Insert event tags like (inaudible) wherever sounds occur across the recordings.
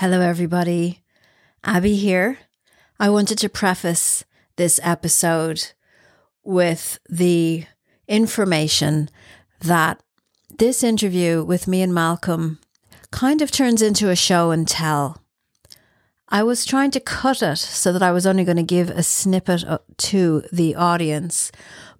Hello, everybody. Abby here. I wanted to preface this episode with the information that this interview with me and Malcom kind of turns into a show and tell. I was trying to cut it so that I was only going to give a snippet to the audience,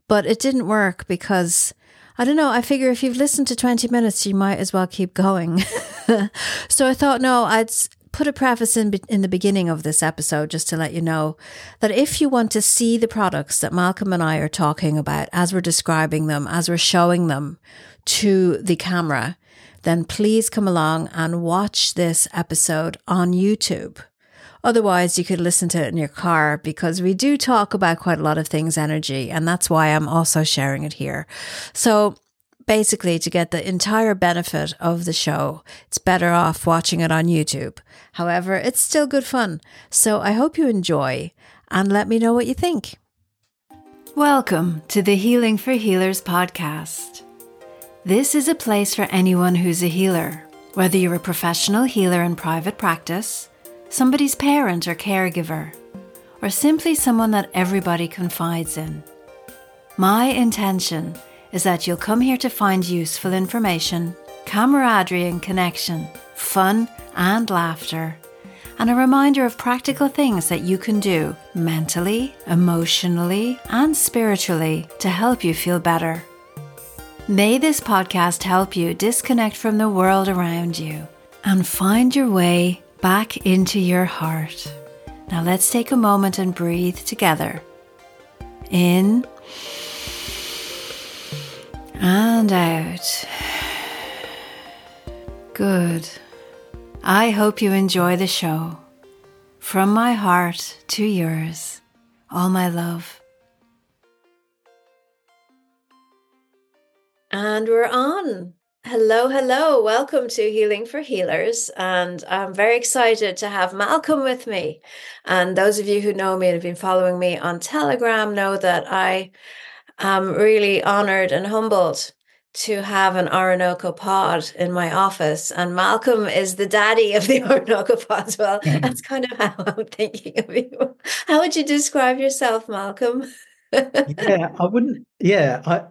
but it didn't work because I don't know. I figure if you've listened to 20 minutes, you might as well keep going. (laughs) so I thought, no, I'd put a preface in, in the beginning of this episode just to let you know that if you want to see the products that Malcom and I are talking about as we're describing them, as we're showing them to the camera, then please come along and watch this episode on YouTube. Otherwise, you could listen to it in your car because we do talk about quite a lot of things energy, and that's why I'm also sharing it here. So, basically, to get the entire benefit of the show, it's better off watching it on YouTube. However, it's still good fun. So, I hope you enjoy and let me know what you think. Welcome to the Healing for Healers podcast. This is a place for anyone who's a healer, whether you're a professional healer in private practice somebody's parent or caregiver, or simply someone that everybody confides in. My intention is that you'll come here to find useful information, camaraderie and connection, fun and laughter, and a reminder of practical things that you can do mentally, emotionally, and spiritually to help you feel better. May this podcast help you disconnect from the world around you and find your way back into your heart. Now let's take a moment and breathe together. In and out. Good. I hope you enjoy the show. From my heart to yours, all my love. And we're on. Hello, hello. Welcome to Healing for Healers. And I'm very excited to have Malcom with me. And those of you who know me and have been following me on Telegram know that I am really honored and humbled to have an Orynoco pod in my office. And Malcom is the daddy of the (laughs) Orynoco pod as well. Mm-hmm. That's kind of how I'm thinking of you. How would you describe yourself, Malcolm? (laughs) yeah, I wouldn't. Yeah, I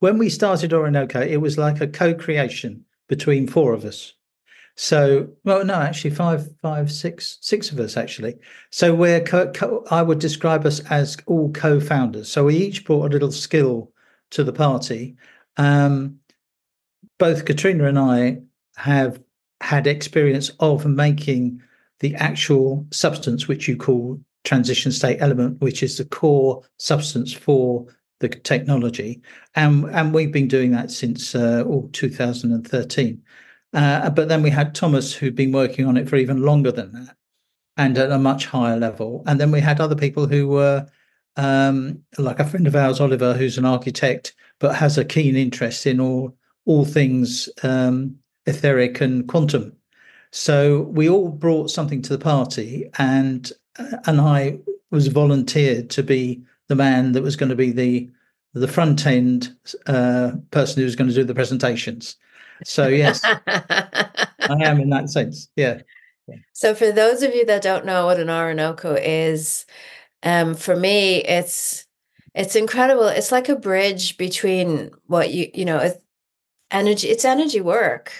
when we started Orynoco, it was like a co-creation between four of us. So, well, no, actually, five, five, six, six of us actually. So we're, co- co- I would describe us as all co-founders. So we each brought a little skill to the party. Um, both Katrina and I have had experience of making the actual substance, which you call transition state element, which is the core substance for the technology, and and we've been doing that since uh, oh, 2013. Uh, but then we had Thomas, who'd been working on it for even longer than that, and at a much higher level. And then we had other people who were, um, like a friend of ours, Oliver, who's an architect but has a keen interest in all all things um, etheric and quantum. So we all brought something to the party, and uh, and I was volunteered to be the man that was going to be the the front end uh, person who was going to do the presentations. So yes, (laughs) I am in that sense. Yeah. So for those of you that don't know what an Orynoco is, um, for me, it's it's incredible. It's like a bridge between what you you know, energy. It's energy work,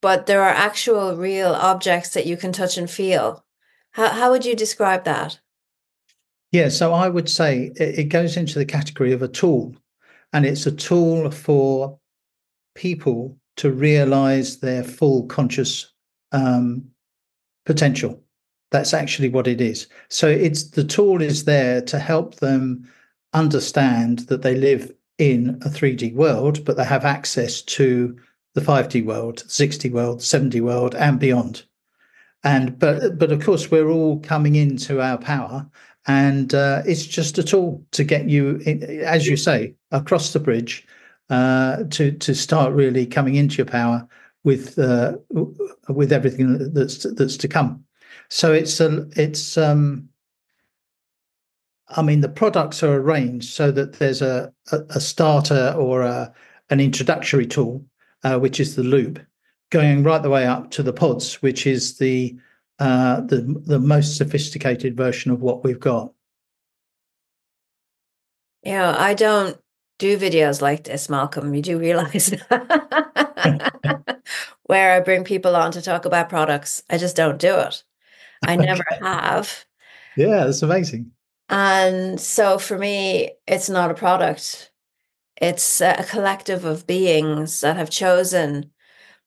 but there are actual real objects that you can touch and feel. How how would you describe that? Yeah, so I would say it goes into the category of a tool, and it's a tool for people to realize their full conscious um, potential. That's actually what it is. So it's the tool is there to help them understand that they live in a 3D world, but they have access to the 5D world, 6D world, 7D world, and beyond. And but but of course we're all coming into our power and uh, it's just a tool to get you, as you say, across the bridge uh, to to start really coming into your power with uh, with everything that's that's to come. So it's a it's um, I mean the products are arranged so that there's a a, a starter or a an introductory tool, uh, which is the loop, going right the way up to the pods, which is the uh, the the most sophisticated version of what we've got. Yeah, I don't do videos like this, Malcom. You do realize (laughs) where I bring people on to talk about products. I just don't do it. I (laughs) never okay. have. Yeah, that's amazing. And so for me, it's not a product. It's a collective of beings that have chosen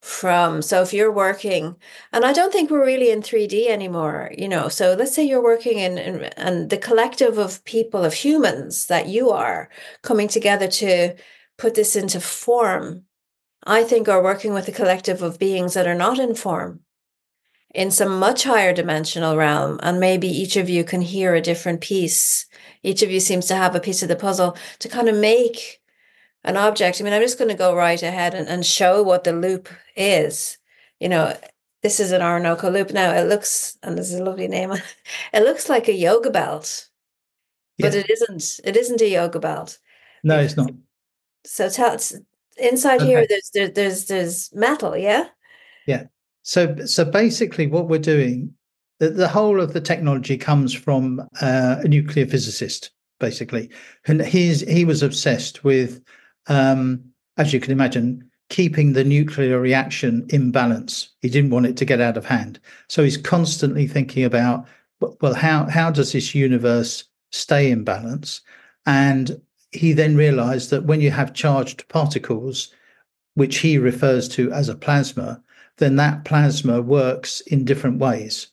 from. So if you're working and i don't think we're really in 3d anymore you know so let's say you're working in, in and the collective of people of humans that you are coming together to put this into form i think are working with a collective of beings that are not in form in some much higher dimensional realm and maybe each of you can hear a different piece. Each of you seems to have a piece of the puzzle to kind of make an object. I mean, I'm just going to go right ahead and, and show what the loop is. You know, this is an Orynoco loop. Now it looks, and this is a lovely name. (laughs) it looks like a yoga belt, but it isn't. It isn't a yoga belt. No, it's not. So tell us inside okay. here. There's there, there's there's metal. Yeah. Yeah. So so basically, what we're doing, the, the whole of the technology comes from uh, a nuclear physicist, basically, and he's he was obsessed with um, as you can imagine, keeping the nuclear reaction in balance. He didn't want it to get out of hand. So he's constantly thinking about, well, how, how does this universe stay in balance? And he then realized that when you have charged particles, which he refers to as a plasma, then that plasma works in different ways.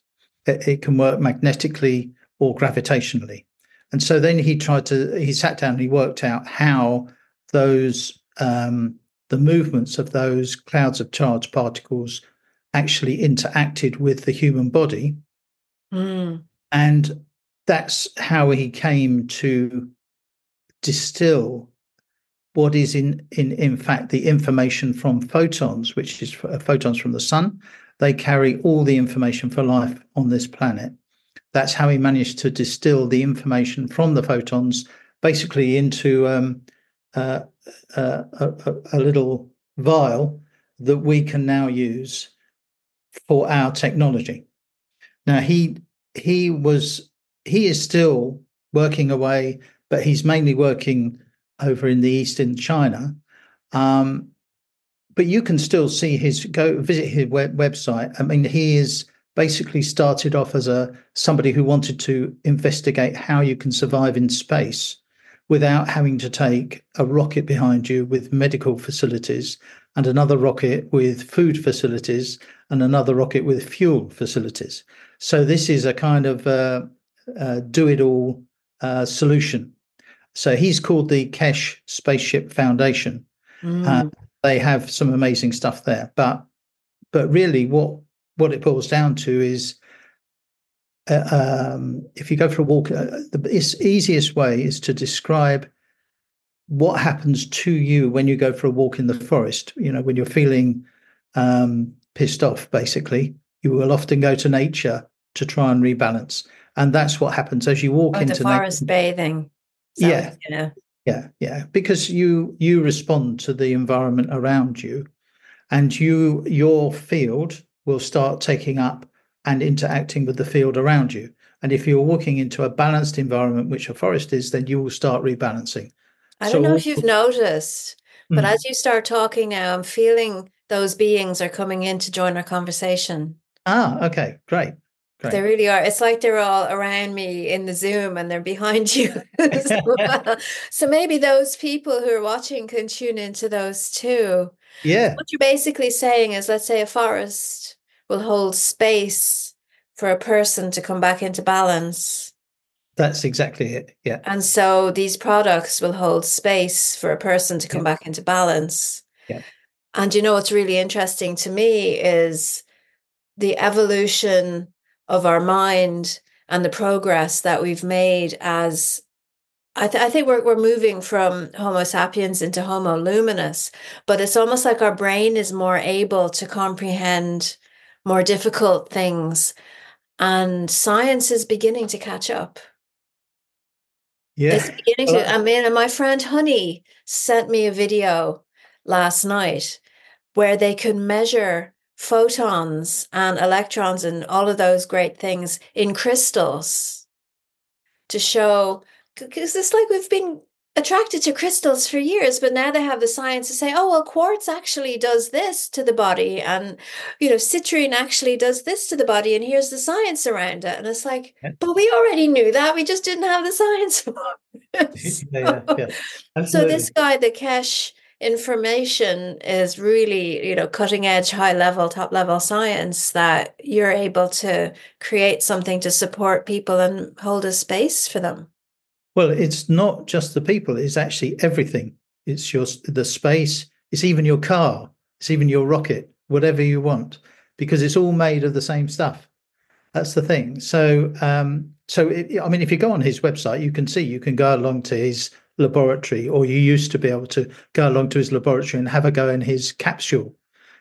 It, it can work magnetically or gravitationally. And so then he tried to, he sat down and he worked out how those um, the movements of those clouds of charged particles actually interacted with the human body. Mm. And that's how he came to distill what is in, in, in fact the information from photons, which is uh, photons from the sun. They carry all the information for life on this planet. That's how he managed to distill the information from the photons basically into um, a, a, little vial that we can now use for our technology. Now he he was he is still working away, but he's mainly working over in the east in China. Um, but you can still see his go visit his web, website. I mean, he is basically started off as a somebody who wanted to investigate how you can survive in space without having to take a rocket behind you with medical facilities and another rocket with food facilities and another rocket with fuel facilities. So this is a kind of uh, uh, do it all uh, solution. So he's called the Keshe Spaceship Foundation. Mm. they have some amazing stuff there, but but really, what what it boils down to is uh, um, if you go for a walk, uh, the easiest way is to describe what happens to you when you go for a walk in the forest. You know, when you're feeling um, pissed off, basically, you will often go to nature to try and rebalance, and that's what happens as you walk oh, into the forest nature. bathing. yeah, yeah, yeah, because you you respond to the environment around you, and you your field will start taking up and interacting with the field around you. And if you're walking into a balanced environment, which a forest is, then you will start rebalancing. I don't know if you've noticed, but mm. as you start talking now, I'm feeling those beings are coming in to join our conversation. Ah, okay, great. Great. They really are. It's like they're all around me in the Zoom and they're behind (laughs) you. (laughs) well. so maybe those people who are watching can tune into those too. Yeah. What you're basically saying is let's say a forest will hold space for a person to come back into balance. That's exactly it. Yeah. And so these products will hold space for a person to come yeah. back into balance. Yeah. And you know what's really interesting to me is the evolution of our mind and the progress that we've made as I, th- I, think we're, we're moving from Homo sapiens into Homo luminous, but it's almost like our brain is more able to comprehend more difficult things. And science is beginning to catch up. Yeah. It's beginning to, I mean, my friend Honey sent me a video last night where they could measure photons and electrons and all of those great things in crystals to show because it's like we've been attracted to crystals for years but now they have the science to say oh well quartz actually does this to the body and you know citrine actually does this to the body and here's the science around it. And it's like but we already knew that we just didn't have the science (laughs) for it. (laughs) So, yeah, yeah, so this guy the Keshe information is really you know cutting edge high level top level science that you're able to create something to support people and hold a space for them well it's not just the people it's actually everything. It's your the space it's even your car it's even your rocket whatever you want because it's all made of the same stuff. That's the thing. So um so it, i mean if you go on his website you can see you can go along to his laboratory, or you used to be able to go along to his laboratory and have a go in his capsule.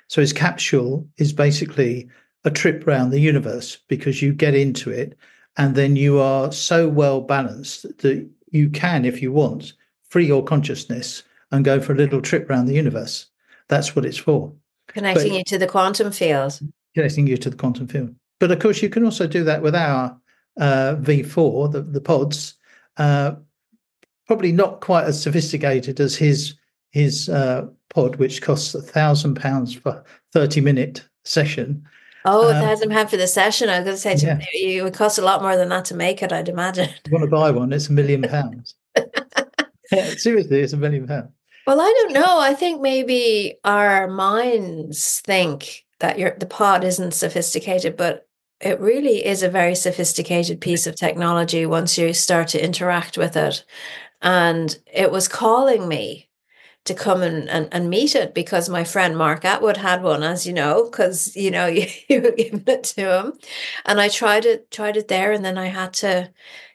So his capsule is basically a trip around the universe because you get into it and then you are so well balanced that you can, if you want, free your consciousness and go for a little trip around the universe. That's what it's for. Connecting but, you to the quantum field. Connecting you to the quantum field. But of course, you can also do that with our uh, V4, the, the pods, uh, probably not quite as sophisticated as his his uh, pod, which costs a thousand pounds for thirty minute session. Oh, a thousand pound for the session. I was going to say to yeah. it would cost a lot more than that to make it. I'd imagine. If you want to buy one? It's a million (laughs) pounds. yeah, seriously, it's a million pounds. Well, I don't know. I think maybe our minds think that your the pod isn't sophisticated, but it really is a very sophisticated piece of technology once you start to interact with it and it was calling me to come and, and, and meet it because my friend Mark Atwood had one, as you know, because you know (laughs) you, you were giving it to him, and I tried it tried it there, and then I had to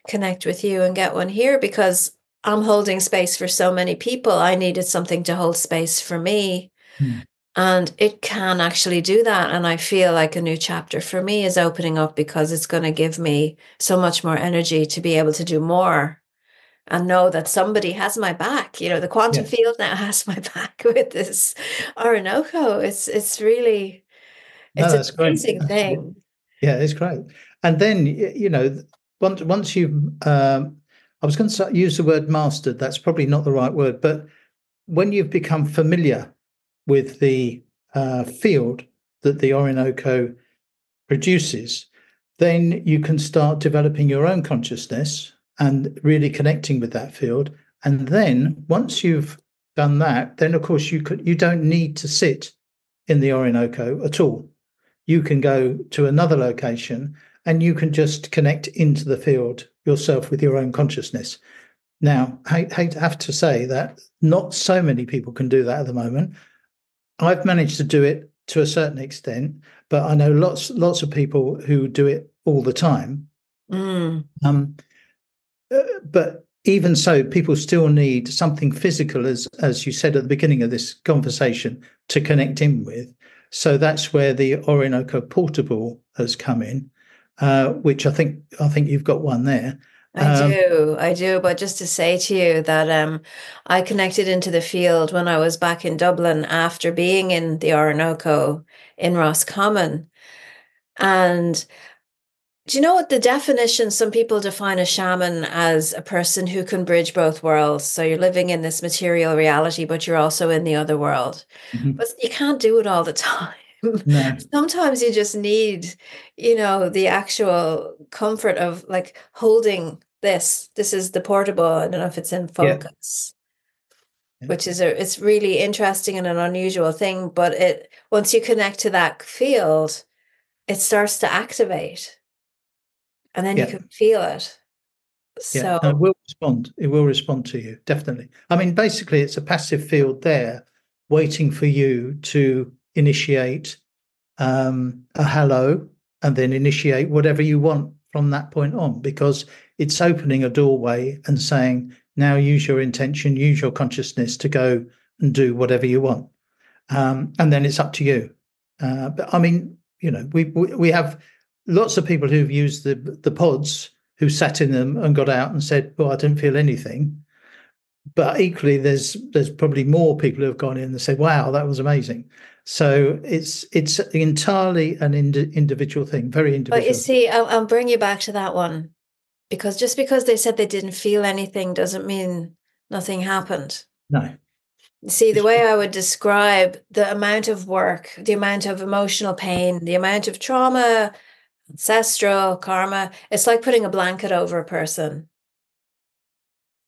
connect with you and get one here because I'm holding space for so many people. I needed something to hold space for me. Hmm. And it can actually do that. And I feel like a new chapter for me is opening up because it's going to give me so much more energy to be able to do more and know that somebody has my back. You know, the quantum yeah. field now (laughs) has my back with this Orynoco. It's it's really it's no, an amazing great. thing. Yeah, it's great. And then you know, once once you, um, I was going to use the word mastered. That's probably not the right word, but when you've become familiar with the uh, field that the Orynoco produces, then you can start developing your own consciousness and really connecting with that field. And then once you've done that, then of course you could you don't need to sit in the Orynoco at all. You can go to another location and you can just connect into the field yourself with your own consciousness. Now, I have to say that not so many people can do that at the moment. I've managed to do it to a certain extent, but I know lots lots of people who do it all the time. Mm. Um, but even so, people still need something physical, as as you said at the beginning of this conversation, to connect in with. So that's where the Orynoco Portable has come in, uh, which I think I think you've got one there. I um, do, I do. But just to say to you that um, I connected into the field when I was back in Dublin after being in the Orynoco in Roscommon, and do you know what the definition? Some people define a shaman as a person who can bridge both worlds. So you're living in this material reality, but you're also in the other world. Mm-hmm. But you can't do it all the (laughs) time. No. Sometimes you just need, you know, the actual comfort of like holding this. This is the portable. I don't know if it's in focus. Yeah. Which is a it's really interesting and an unusual thing. But it once you connect to that field, it starts to activate and then yeah. you can feel it. Yeah, so it will respond. It will respond to you definitely. I mean, basically, it's a passive field there, waiting for you to initiate um, a hello, and then initiate whatever you want from that point on, because it's opening a doorway and saying, "Now use your intention, use your consciousness to go and do whatever you want," um, and then it's up to you. Uh, but I mean, you know, we we, we have lots of people who've used the the pods who sat in them and got out and said, "Well, I didn't feel anything." But equally, there's there's probably more people who have gone in and said, "Wow, that was amazing." So it's it's entirely an ind- individual thing, very individual. But you see, I'll, I'll bring you back to that one because just because they said they didn't feel anything doesn't mean nothing happened. No. See, the way I would describe the amount of work, the amount of emotional pain, the amount of trauma, ancestral karma, it's like putting a blanket over a person.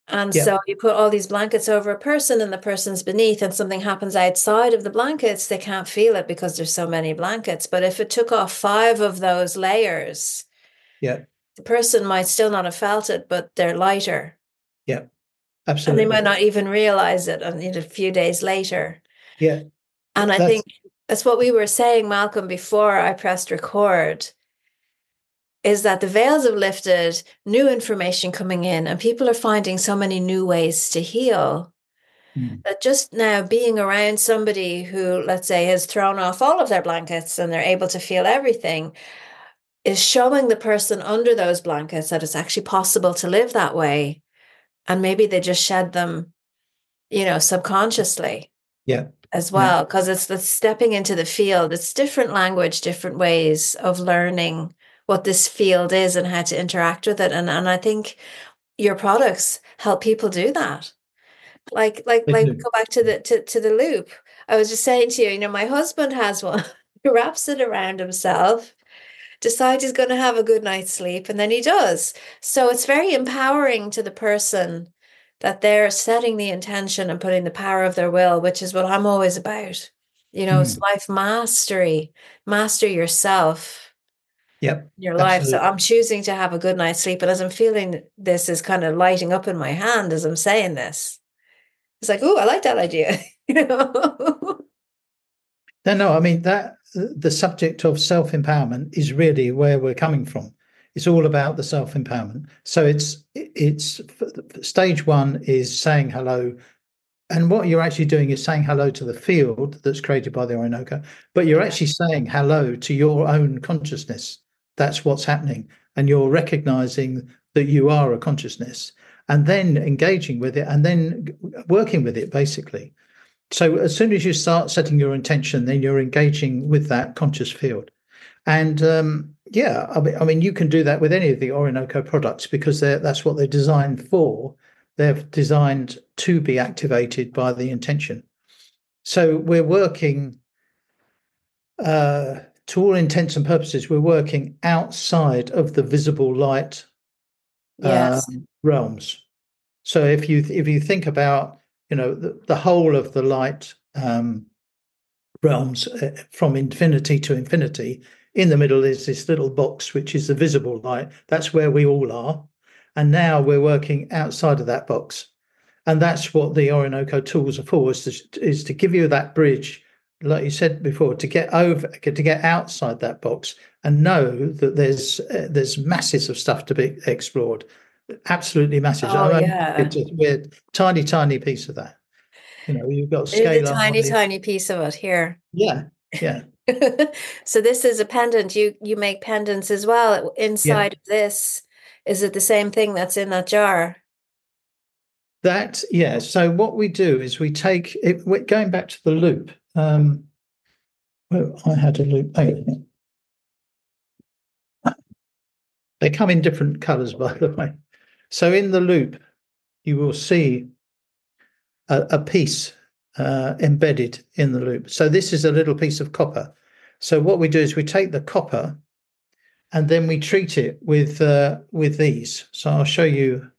And Yeah. so you put all these blankets over a person and the person's beneath, and something happens outside of the blankets, they can't feel it because there's so many blankets. But if it took off five of those layers, Yeah. the person might still not have felt it, but they're lighter. yeah Absolutely. And they might not even realize it un- a few days later. Yeah. And I That's- think that's what we were saying, Malcom, before I pressed record, is that the veils have lifted, new information coming in, and people are finding so many new ways to heal. Mm. That just now being around somebody who, let's say, has thrown off all of their blankets and they're able to feel everything is showing the person under those blankets that it's actually possible to live that way. And maybe they just shed them, you know, subconsciously Yeah. as well because it's the stepping into the field it's different language different ways of learning what this field is and how to interact with it. And and i think your products help people do that. Like like They like do. go back to the to, to the loop. I was just saying to you you know my husband has one. (laughs) He wraps it around himself decides he's going to have a good night's sleep and then he does. So it's very empowering to the person that they're setting the intention and putting the power of their will, which is what I'm always about. You know, it's hmm. life mastery, master yourself, Yep. in your life. So I'm choosing to have a good night's sleep. And as I'm feeling this is kind of lighting up in my hand as I'm saying this, it's like, oh, I like that idea. (laughs) you know? No, no. I mean that the subject of self empowerment is really where we're coming from. It's all about the self empowerment. So it's it's stage one is saying hello, and what you're actually doing is saying hello to the field that's created by the Orynoco, but you're actually saying hello to your own consciousness. That's what's happening, and you're recognizing that you are a consciousness, and then engaging with it, and then working with it, basically. So as soon as you start setting your intention, then you're engaging with that conscious field. And um, yeah, I mean, I mean, you can do that with any of the Orynoco products because that's what they're designed for. They're designed to be activated by the intention. So we're working, uh, to all intents and purposes, we're working outside of the visible light yes. um, realms. So if you if you think about you know the, the whole of the light um, realms uh, from infinity to infinity, in the middle is this little box which is the visible light. That's where we all are, and now we're working outside of that box, and that's what the Orynoco tools are for. Is to, is to give you that bridge, like you said before, to get over to get outside that box and know that there's uh, there's masses of stuff to be explored absolutely massive. Oh, yeah. it's a weird, tiny, tiny piece of that. You know, you've got scale a tiny, tiny piece of it here. Yeah, yeah, (laughs) so this is a pendant. You you make pendants as well. Inside of this, is it the same thing that's in that jar? that yeah. So what we do is we take it. We're going back to the loop. Um, well, I had a loop. They come in different colours, (laughs) by the way. So in the loop, you will see a, a piece uh, embedded in the loop. So this is a little piece of copper. So what we do is we take the copper and then we treat it with uh, with these. So I'll show you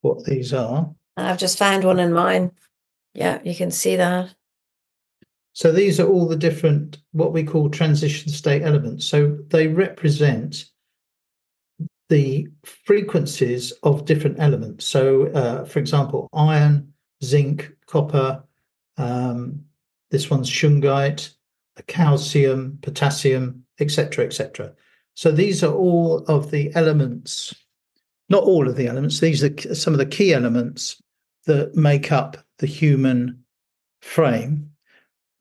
what these are. I've just found one in mine. Yeah, you can see that. So these are all the different what we call transition state elements. So they represent the frequencies of different elements. So, uh, for example, iron, zinc, copper. Um, this one's shungite, calcium, potassium, etc., etc. So these are all of the elements. Not all of the elements. These are some of the key elements that make up the human frame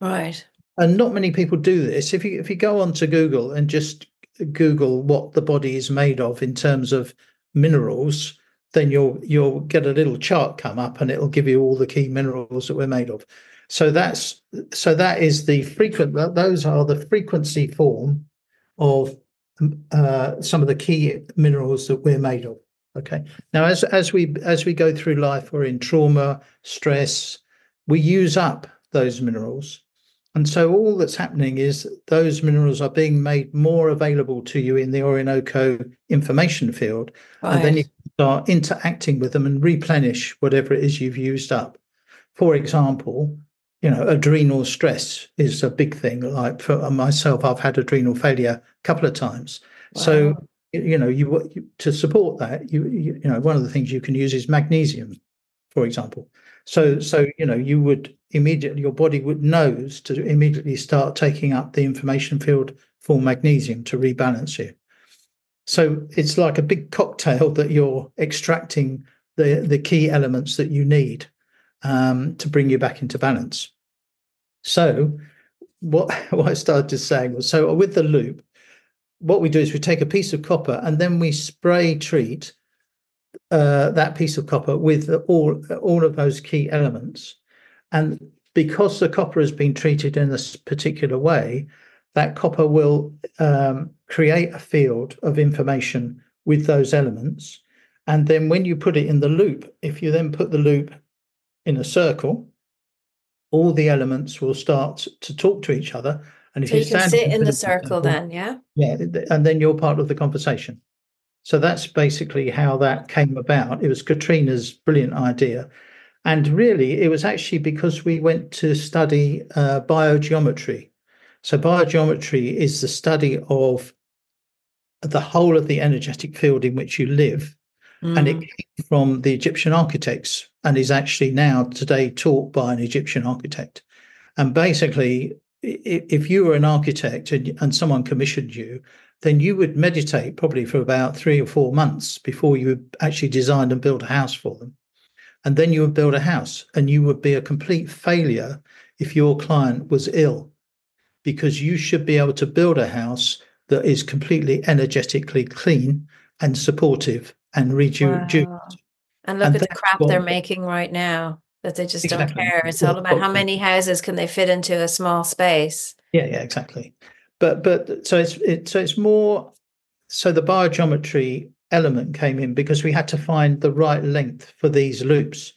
Right. and not many people do this if you if you go onto google and just google what the body is made of in terms of minerals then you'll you'll get a little chart come up and it'll give you all the key minerals that we're made of So that's so that is the frequent. Those are the frequency form of uh, some of the key minerals that we're made of. Okay. Now, as as we as we go through life, we're in trauma, stress. We use up those minerals, and so all that's happening is those minerals are being made more available to you in the Orynoco information field, right. and then you start interacting with them and replenish whatever it is you've used up. For example, you know, adrenal stress is a big thing. Like for uh, myself, I've had adrenal failure a couple of times. Wow. So, you know, you, to support that, you you know, one of the things you can use is magnesium, for example. So, so you know, you would immediately your body would knows to immediately start taking up the information field for magnesium to rebalance you. So it's like a big cocktail that you're extracting the the key elements that you need um, to bring you back into balance. So, what (laughs) what I started saying was so with the loop, what we do is we take a piece of copper and then we spray treat uh, that piece of copper with all all of those key elements, and because the copper has been treated in this particular way, that copper will um, create a field of information with those elements. And then when you put it in the loop, if you then put the loop in a circle, all the elements will start to talk to each other. And if so you, you can sit in the circle, then, yeah, yeah, and then you're part of the conversation. So that's basically how that came about. It was Katrina's brilliant idea. And really, it was actually because we went to study uh, biogeometry. So, biogeometry is the study of the whole of the energetic field in which you live. Mm. And it mm. came from the Egyptian architects and is actually now today taught by an Egyptian architect. And basically, if you were an architect and, and someone commissioned you, then you would meditate probably for about three or four months before you actually designed and built a house for them. And then you would build a house, and you would be a complete failure if your client was ill, because you should be able to build a house that is completely energetically clean and supportive and rejuvenated. Wow. And look and at the crap what, they're making right now that they just exactly. don't care. It's all about how many houses can they fit into a small space. Yeah, yeah, exactly. But but so it's it, so it's more so the biogeometry element came in because we had to find the right length for these loops.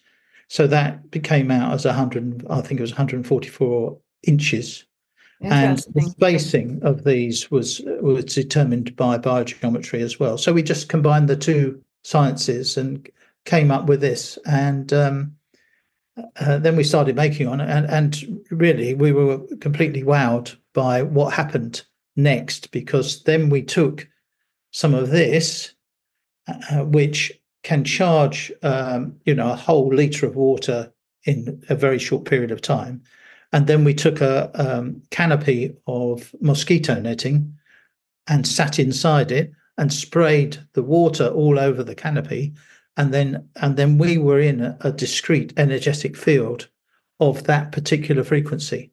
So that became out as 100, I think it was 144 inches. And the spacing of these was was determined by biogeometry as well. So we just combined the two sciences and came up with this, and um, uh, then we started making on it, and, and really we were completely wowed by what happened next because then we took some of this, uh, which can charge um, you know a whole liter of water in a very short period of time, and then we took a um, canopy of mosquito netting and sat inside it and sprayed the water all over the canopy. And then and then we were in a, a discrete energetic field of that particular frequency.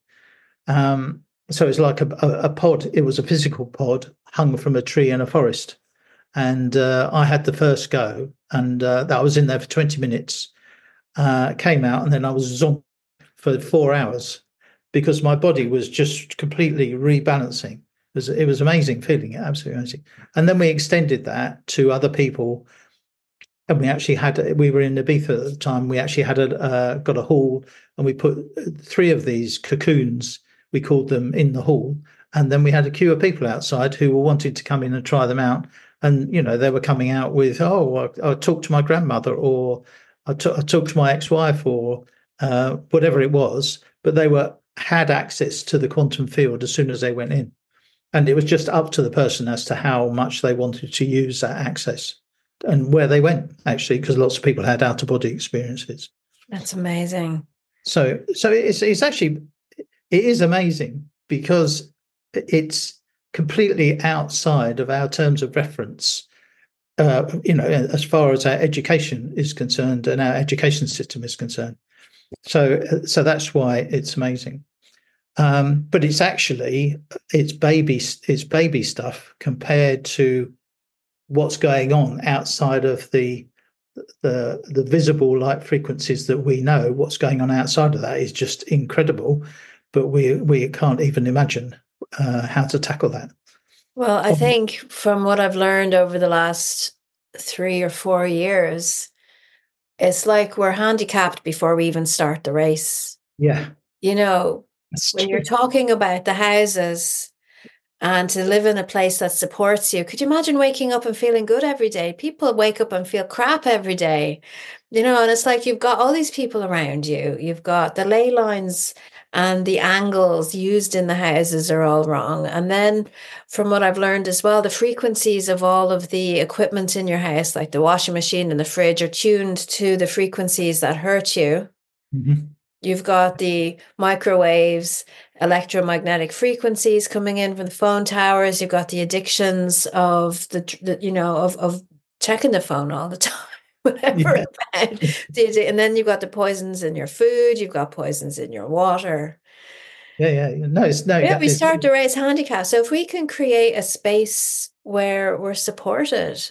Um, so it's like a, a, pod it was a physical pod hung from a tree in a forest and uh, i had the first go and uh, that was in there for 20 minutes uh, came out and then i was zonked for four hours because my body was just completely rebalancing it was, it was amazing feeling it, absolutely amazing and then we extended that to other people and we actually had we were in Ibiza at the time. We actually had a uh, got a hall, and we put three of these cocoons. We called them in the hall, and then we had a queue of people outside who were wanting to come in and try them out. And you know, they were coming out with, "Oh, I, I talked to my grandmother," or "I, t- I talked to my ex-wife," or uh, whatever it was. But they were had access to the quantum field as soon as they went in, and it was just up to the person as to how much they wanted to use that access and where they went actually because lots of people had out of body experiences that's amazing so so it's it's actually it is amazing because it's completely outside of our terms of reference uh, you know as far as our education is concerned and our education system is concerned. So so that's why it's amazing. Um, but it's actually it's baby it's baby stuff compared to what's going on outside of the the the visible light frequencies that we know. What's going on outside of that is just incredible but we we can't even imagine uh, how to tackle that well i think from what i've learned over the last three or four years it's like we're handicapped before we even start the race yeah you know That's when true. you're talking about the houses and to live in a place that supports you. Could you imagine waking up and feeling good every day? People wake up and feel crap every day, you know, and it's like you've got all these people around you. You've got the ley lines and the angles used in the houses are all wrong. And then, from what I've learned as well, the frequencies of all of the equipment in your house, like the washing machine and the fridge, are tuned to the frequencies that hurt you. Mm-hmm. You've got the microwaves, electromagnetic frequencies coming in from the phone towers. You've got the addictions of the, the you know, of, of checking the phone all the (laughs) time. (laughs) Whatever. Yeah. and then you've got the poisons in your food. You've got poisons in your water. Yeah, yeah. No, it's no. Yeah, we start to raise handicaps. So if we can create a space where we're supported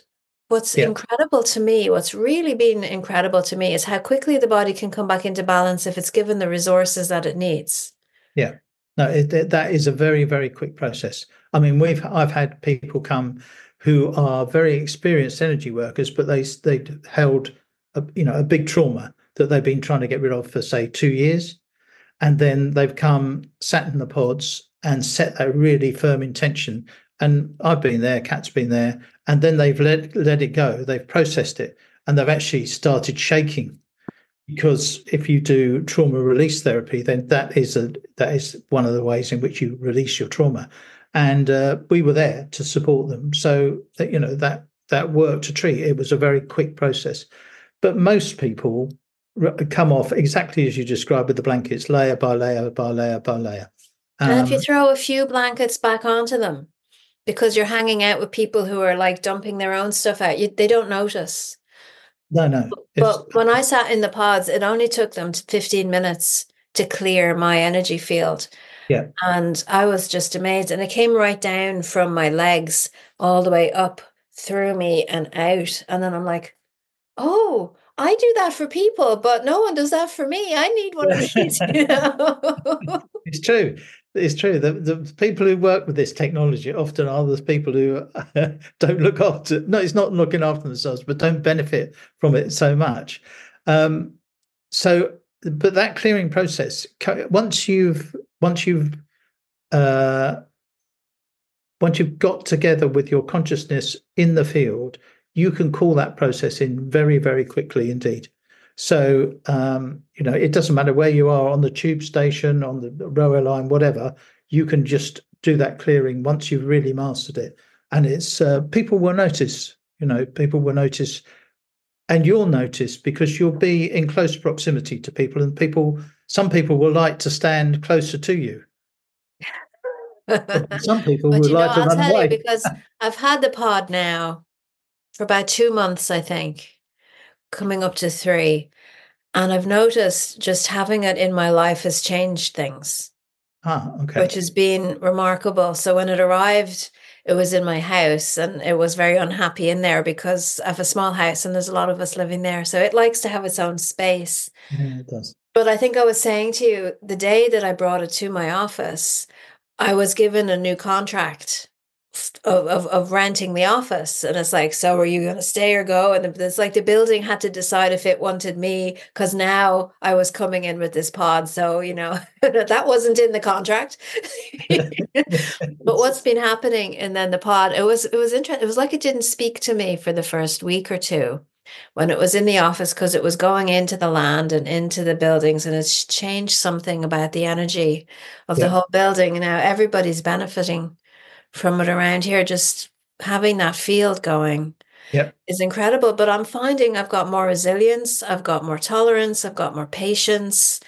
What's yeah. incredible to me, what's really been incredible to me is how quickly the body can come back into balance if it's given the resources that it needs. Yeah. No, it, that is a very, very quick process. I mean, we've I've had people come who are very experienced energy workers, but they they held a, you know a big trauma that they've been trying to get rid of for say two years, and then they've come sat in the pods and set that really firm intention and I've been there, Kat's been there, and then they've let let it go. They've processed it, and they've actually started shaking. Because if you do trauma release therapy, then that is a that is one of the ways in which you release your trauma. And uh, we were there to support them. So that, you know that that worked to treat. It was a very quick process. But most people come off exactly as you described with the blankets, layer by layer by layer by layer. Um, and if you um, throw a few blankets back onto them, because you're hanging out with people who are like dumping their own stuff out. You, they don't notice. No, no. But when I sat in the pods, it only took them 15 minutes to clear my energy field. Yeah. And I was just amazed. And it came right down from my legs all the way up through me and out. And then I'm like, oh, I do that for people, but no one does that for me. I need one of (laughs) these. You know? (laughs) it's true it's true. The, the people who work with this technology often are the people who (laughs) don't look after. No, it's not looking after themselves, but don't benefit from it so much. Um, so, but that clearing process, once you've once you've uh, once you've got together with your consciousness in the field, you can call that process in very, very quickly indeed. So, um, you know, it doesn't matter where you are on the tube station, on the railway line, whatever, you can just do that clearing once you've really mastered it. And it's uh, people will notice, you know, people will notice and you'll notice because you'll be in close proximity to people and people some people will like to stand closer to you (laughs) some people would like know, to I'll run away because (laughs) i've had the pod now for about two months i think coming up to three. And I've noticed just having it in my life has changed things. Ah, okay. Which has been remarkable. So when it arrived, it was in my house and it was very unhappy in there because I have a small house and there's a lot of us living there. So it likes to have its own space. Yeah, it does. But I think I was saying to you the day that I brought it to my office, I was given a new contract of, of, of renting the office. And it's like so are you going to stay or go? And it's like the building had to decide if it wanted me because now i was coming in with this pod. So you know (laughs) that wasn't in the contract. (laughs) But what's been happening and then the pod it was it was interesting it was like it didn't speak to me for the first week or two when it was in the office because it was going into the land and into the buildings and it's changed something about the energy of yeah. the whole building. Now everybody's benefiting from it around here, just having that field going yep. is incredible. But I'm finding I've got more resilience, I've got more tolerance, I've got more patience.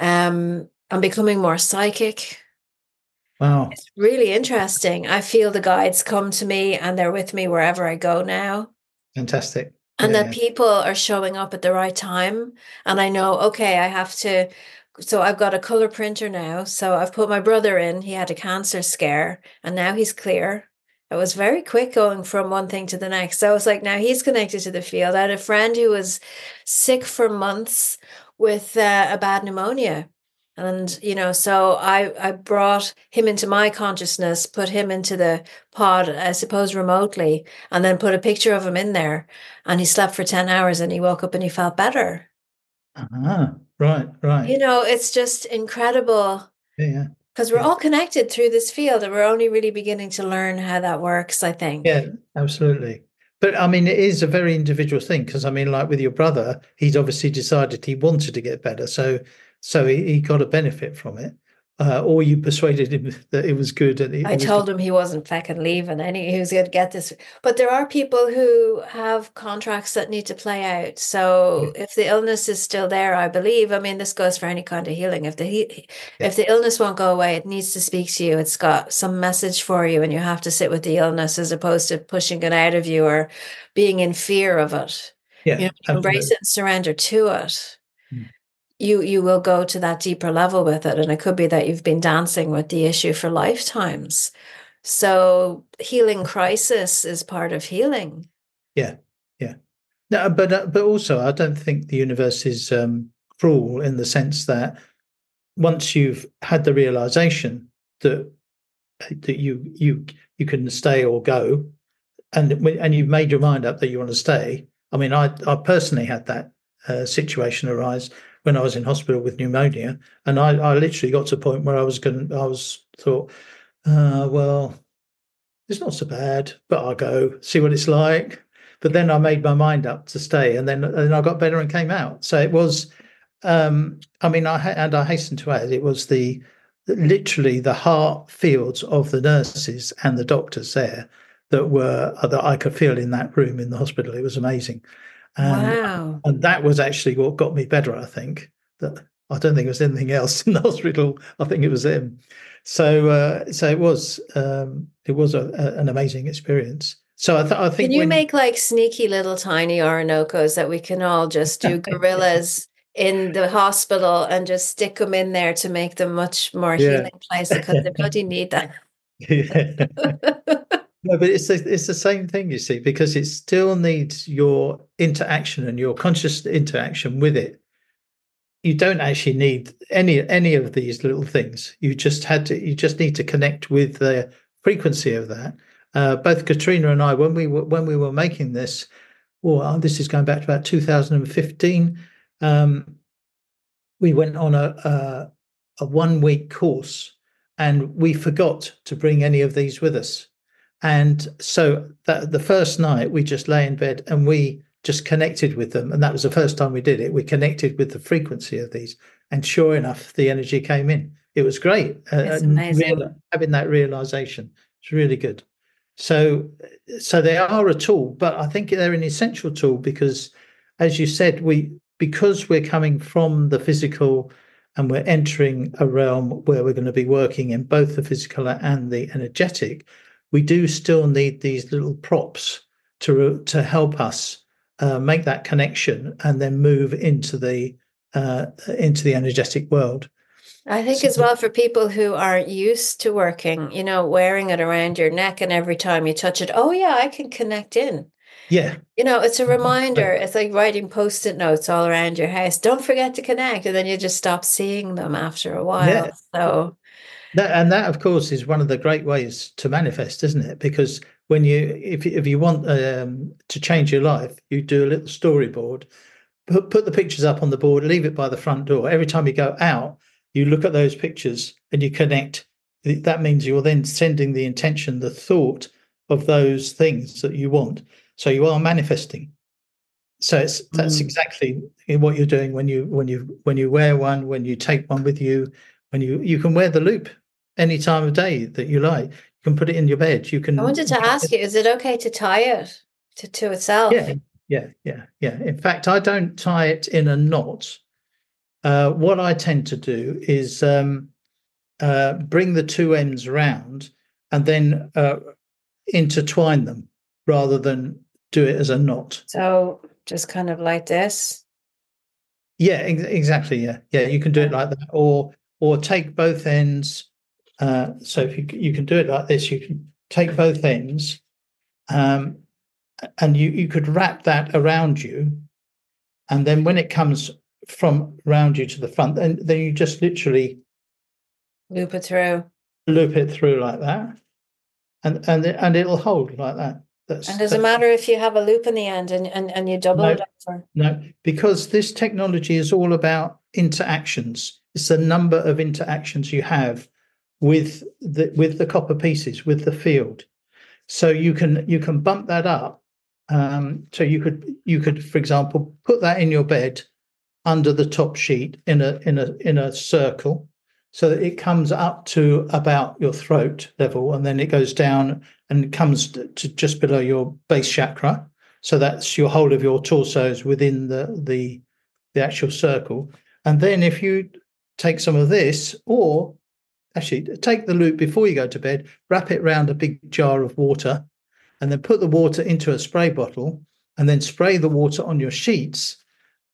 Um, I'm becoming more psychic. Wow. It's really interesting. I feel the guides come to me and they're with me wherever I go now. Fantastic. And yeah, that yeah. people are showing up at the right time. And I know, okay, I have to so I've got a color printer now. So I've put my brother in. He had a cancer scare and now he's clear. It was very quick going from one thing to the next. So I was like, now he's connected to the field. I had a friend who was sick for months with uh, a bad pneumonia. And, you know, so I, I brought him into my consciousness, put him into the pod, I suppose remotely, and then put a picture of him in there. And he slept for 10 hours and he woke up and he felt better. Ah, right, right. You know, it's just incredible. Yeah. Because we're Yeah. all connected through this field and we're only really beginning to learn how that works, I think. Yeah, absolutely. But I mean, it is a very individual thing because I mean, like with your brother, he's obviously decided he wanted to get better, so so he, he got a benefit from it, uh, or you persuaded him that it was good. And it I told him he wasn't fucking leaving any he was gonna get this. But there are people who have contracts that need to play out. So if the illness is still there, I believe, I mean this goes for any kind of healing. If the he- Yeah. if the illness won't go away, it needs to speak to you. It's got some message for you and you have to sit with the illness as opposed to pushing it out of you or being in fear of it. yeah, you know, embrace it and surrender to it. You you will go to that deeper level with it and it could be that you've been dancing with the issue for lifetimes so healing crisis is part of healing Yeah. Yeah. No, but uh, but also, I don't think the universe is um, cruel in the sense that once you've had the realization that that you you you can stay or go, and and you've made your mind up that you want to stay. I mean, I I personally had that uh, situation arise when I was in hospital with pneumonia, and I I literally got to a point where I was going I was thought, uh, well, it's not so bad, but I'll go see what it's like but then I made my mind up to stay, and then and I got better and came out. So it was, um, I mean, I and I hasten to add, it was the literally the heart fields of the nurses and the doctors there that were that I could feel in that room in the hospital. It was amazing, and wow and that was actually what got me better. I think that I don't think it was anything else (laughs) in the hospital. I think it was him. So uh, so it was um, it was a, a, an amazing experience. So I, th- I think can you when- make like sneaky little tiny Orynoco's that we can all just do (laughs) gorillas in the hospital and just stick them in there to make them much more Yeah. healing place because they bloody need that (laughs) Yeah. No, but it's the, it's the same thing, you see, because it still needs your interaction and your conscious interaction with it. You don't actually need any any of these little things. You just had to. You just need to connect with the frequency of that. Uh, both Katrina and I, when we were when we were making this, well, this is going back to about 2015. Um, we went on a a, a one week course, and we forgot to bring any of these with us. And so that the first night we just lay in bed and we just connected with them. And that was the first time we did it. We connected with the frequency of these. And sure enough, the energy came in. It was great. Uh, amazing. real- having that realization. It's really good. So so they are a tool, but I think they're an essential tool because as you said, we because we're coming from the physical and we're entering a realm where we're going to be working in both the physical and the energetic, we do still need these little props to to help us uh, make that connection and then move into the uh, into the energetic world. I think as well for people who aren't used to working, you know, wearing it around your neck and every time you touch it, oh yeah, I can connect in. Yeah, You know, it's a Mhm. reminder. It's like writing post-it notes all around your house. Don't forget to connect, and then you just stop seeing them after a while. Yeah. So that, and that of course is one of the great ways to manifest, isn't it? Because when you if if you want um, to change your life, you do a little storyboard, put put the pictures up on the board, leave it by the front door. Every time you go out, you look at those pictures and you connect. That means you're then sending the intention, the thought of those things that you want. So you are manifesting. So it's that's Mm. exactly what you're doing when you when you when you wear one, when you take one with you, when you you can wear the loop any time of day that you like. You can put it in your bed. You can. I wanted to ask you, is it okay to tie it to, to itself? Yeah, yeah, yeah, yeah. In fact, I don't tie it in a knot. Uh, what I tend to do is um, uh, bring the two ends round and then uh, intertwine them rather than do it as a knot. So just kind of like this. Yeah, ex- exactly. Yeah, yeah. You can do it like that, or or take both ends. Uh, so if you you can do it like this, you can take both ends, um, and you you could wrap that around you, and then when it comes from around you to the front, then then you just literally loop it through, loop it through like that, and and and it'll hold like that. That's, and does it matter if you have a loop in the end and, and, and you double no, it over? No, because this technology is all about interactions. It's the number of interactions you have with the with the copper pieces, with the field. So you can you can bump that up. Um, so you could you could, for example, put that in your bed under the top sheet in a in a in a circle so that it comes up to about your throat level and then it goes down and comes to just below your base chakra. So that's your whole of your torso is within the the the actual circle. And then if you take some of this, or actually take the loop before you go to bed, wrap it around a big jar of water, and then put the water into a spray bottle, and then spray the water on your sheets,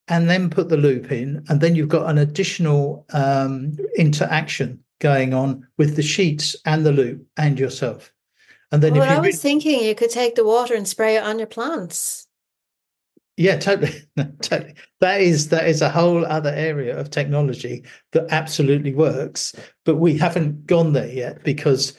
and then put the loop in, and then you've got an additional um, interaction going on with the sheets and the loop and yourself. And then, well, I was re- thinking you could take the water and spray it on your plants. Yeah, totally, (laughs) totally. That is that is a whole other area of technology that absolutely works, but we haven't gone there yet because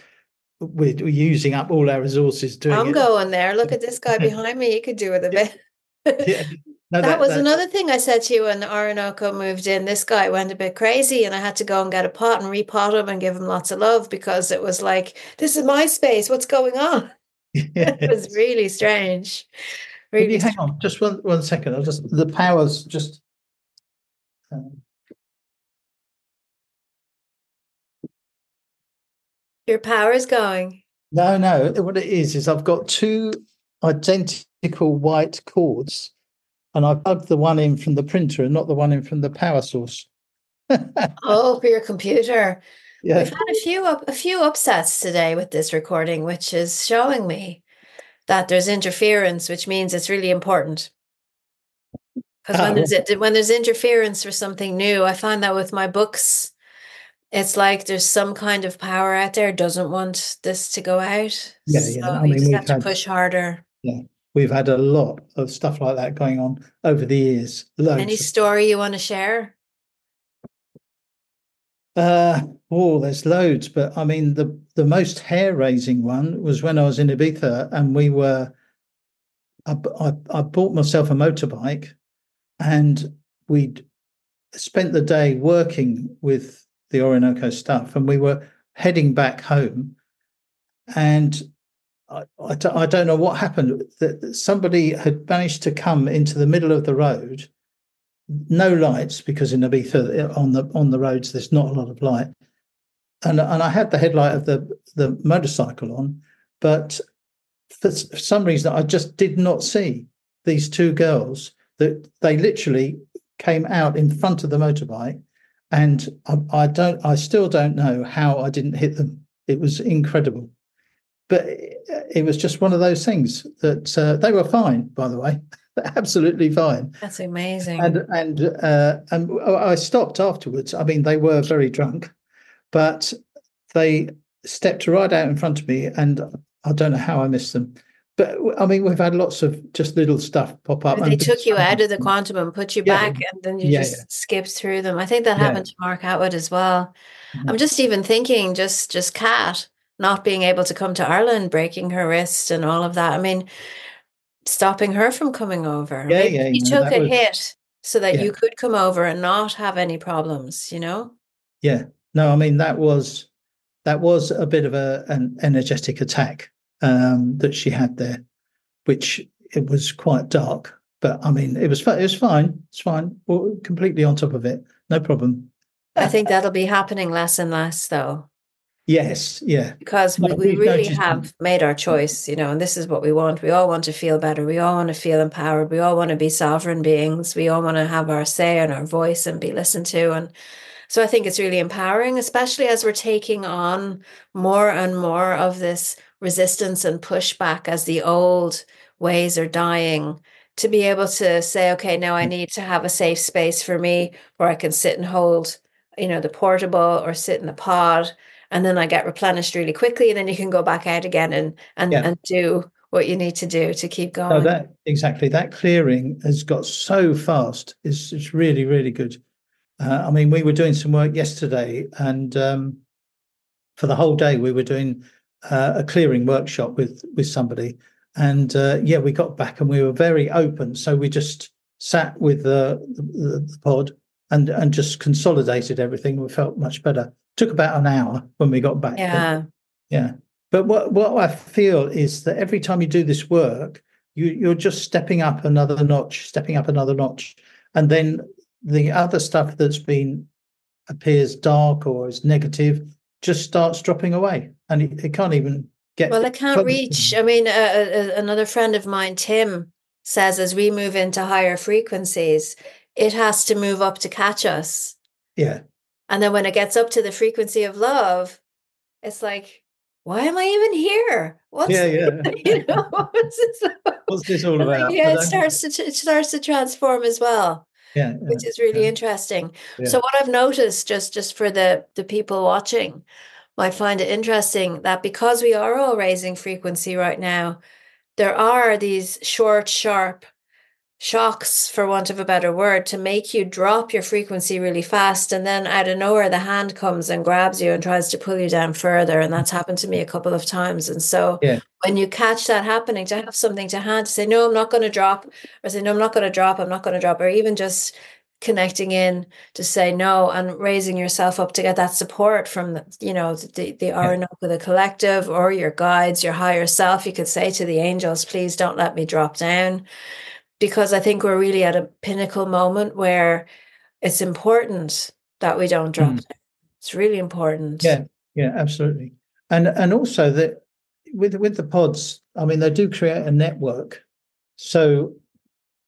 we're, we're using up all our resources doing I'm it. going there. Look at this guy (laughs) behind me. He could do it a bit. yeah. (laughs) No, that, that, was that, another thing I said to you when the Orynoco moved in. This guy went a bit crazy, and I had to go and get a pot and repot him and give him lots of love because it was like, "This is my space. What's going on?" Yes. it was really strange. Really hang on, just one one second. I'll just the powers just. Um... Your is going. No, no. What it is is I've got two identical white cords and I plugged the one in from the printer and not the one in from the power source. (laughs) oh, for your computer. Yeah. We've had a few up, a few upsets today with this recording, which is showing me that there's interference, which means it's really important. Because oh. Ah, when there's when there's interference for something new, I find that with my books, it's like there's some kind of power out there doesn't want this to go out. Yeah, yeah. So I mean, you just have to push harder. Yeah, we've had a lot of stuff like that going on over the years. Loads. Any story you want to share? Uh, oh, there's loads, but I mean the the most hair raising one was when I was in Ibiza and we were. I, I, I bought myself a motorbike, and we'd spent the day working with the Orynoco stuff, and we were heading back home, and I, I, I don't know what happened. That somebody had managed to come into the middle of the road, no lights because in Ibiza on the on the roads there's not a lot of light, and and I had the headlight of the the motorcycle on, but for some reason I just did not see these two girls. That they literally came out in front of the motorbike, and I, I don't, I still don't know how I didn't hit them. It was incredible but it was just one of those things that uh, they were fine, by the way, (laughs) (laughs) absolutely fine. That's amazing. And and uh, and I stopped afterwards. I mean, they were very drunk, but they stepped right out in front of me, and I don't know how I missed them. But I mean, we've had lots of just little stuff pop up. They took you out of the quantum and put you yeah, back, and then you yeah, just yeah. skipped through them. I think that happened to Mark Atwood as well. Mm-hmm. I'm just even thinking, just just Cat not being able to come to Ireland, breaking her wrist and all of that. I mean, stopping her from coming over. Yeah, yeah. You took a was, hit so that yeah. you could come over and not have any problems, you know? Yeah. No, I mean that was that was a bit of a an energetic attack um, that she had there, which it was quite dark. But I mean, it was it was fine. It's fine. We're completely on top of it. No problem. I think that'll be happening less and less, though. Yes, yeah. Because we, we really have made our choice, you know, and this is what we want. We all want to feel better. We all want to feel empowered. We all want to be sovereign beings. We all want to have our say and our voice and be listened to. And so I think it's really empowering, especially as we're taking on more and more of this resistance and pushback as the old ways are dying to be able to say, okay, now I mm. need to have a safe space for me where I can sit and hold, you know, the portable or sit in the pod and then I get replenished really quickly, and then you can go back out again and and Yeah. and do what you need to do to keep No, going. that exactly that clearing has got so fast. It's it's really really good. Uh, I mean, we were doing some work yesterday, and um, for the whole day we were doing uh, a clearing workshop with with somebody, and uh, yeah, we got back and we were very open. So we just sat with the the, the pod and and just consolidated everything. We felt much better. Took about an hour when we got back. but- yeah, yeah. But what, what I feel is that every time you do this work, you, you're just stepping up another notch, stepping up another notch. And then the other stuff that's been appears dark or is negative just starts dropping away. And it, it can't even get well, it can't reach. I mean, uh, uh, another friend of mine, Tim, says as we move into higher frequencies, it has to move up to catch us. Yeah. And then when it gets up to the frequency of love, it's like, why am I even here? What's Yeah, yeah. (laughs) you know, what's (laughs) this? What's this all about? yeah, it starts to it starts to transform as well, yeah, yeah. which is really yeah. interesting. Yeah. So what I've noticed, just just for the the people watching, might find it interesting that because we are all raising frequency right now, there are these short, sharp shocks, for want of a better word, to make you drop your frequency really fast. And then out of nowhere, the hand comes and grabs you and tries to pull you down further. And that's happened to me a couple of times. And so Yeah. when you catch that happening, to have something to hand to say, no, I'm not going to drop, or say, no, I'm not going to drop, I'm not going to drop, or even just connecting in to say no and raising yourself up to get that support from the, you know the the Orynoco, the collective or your guides your higher self you could say to the angels please don't let me drop down because i think we're really at a pinnacle moment where it's important that we don't drop Mm. it's really important Yeah, yeah, absolutely. And and also that with with the pods, I mean, they do create a network. So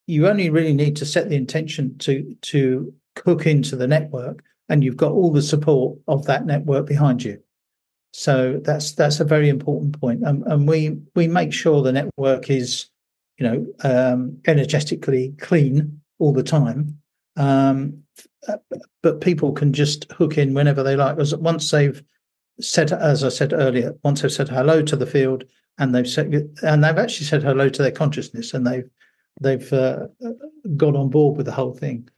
you only really need to set the intention to to hook into the network, and you've got all the support of that network behind you. So that's that's a very important point. And and we we make sure the network is, you know, um, energetically clean all the time. Um, uh, but people can just hook in whenever they like. Because once they've said, as I said earlier, once they've said hello to the field, and they've said, and they've actually said hello to their consciousness, and they've they've uh, got on board with the whole thing.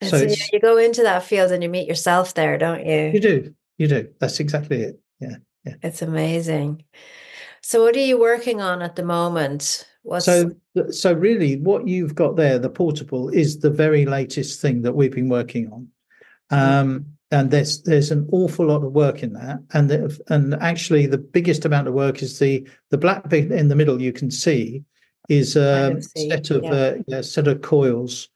And So so it's- you go into that field and you meet yourself there don't you You do, you do. That's exactly it. Yeah. it's amazing so what are you working on at the moment what's So, so really, what you've got there, the portable, is the very latest thing that we've been working on. Um, and there's there's an awful lot of work in that, and the, and actually the biggest amount of work is the the black bit in the middle. You can see is a see, set of yeah. uh, yeah, set of coils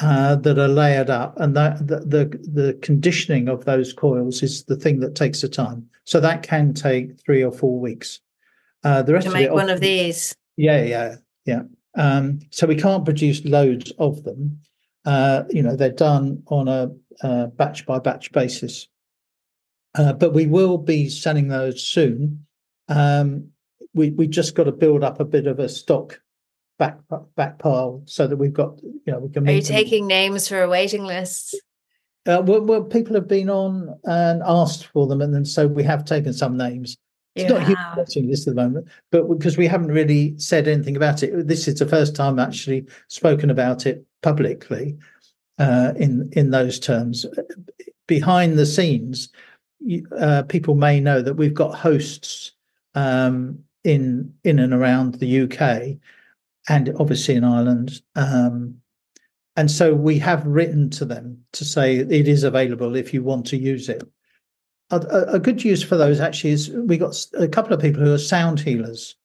uh, that are layered up, and that the, the the conditioning of those coils is the thing that takes the time. So that can take three or four weeks. Uh, the rest to of make it, one of these yeah, yeah, yeah. Um, so we can't produce loads of them. Uh, you know, they're done on a uh, batch by batch basis. Uh, but we will be selling those soon. Um, we we just got to build up a bit of a stock back back pile so that we've got you know we can. Are you them. taking names for a waiting list? Uh, well, well, people have been on and asked for them, and then so we have taken some names. It's You not huge waiting list at the moment, but because we haven't really said anything about it, this is the first time actually spoken about it publicly uh, in in those terms. Behind the scenes, uh, people may know that we've got hosts um, in in and around the UK, and obviously in Ireland. Um, and so we have written to them to say it is available if you want to use it. A, a- good use for those actually is we got a couple of people who are sound healers,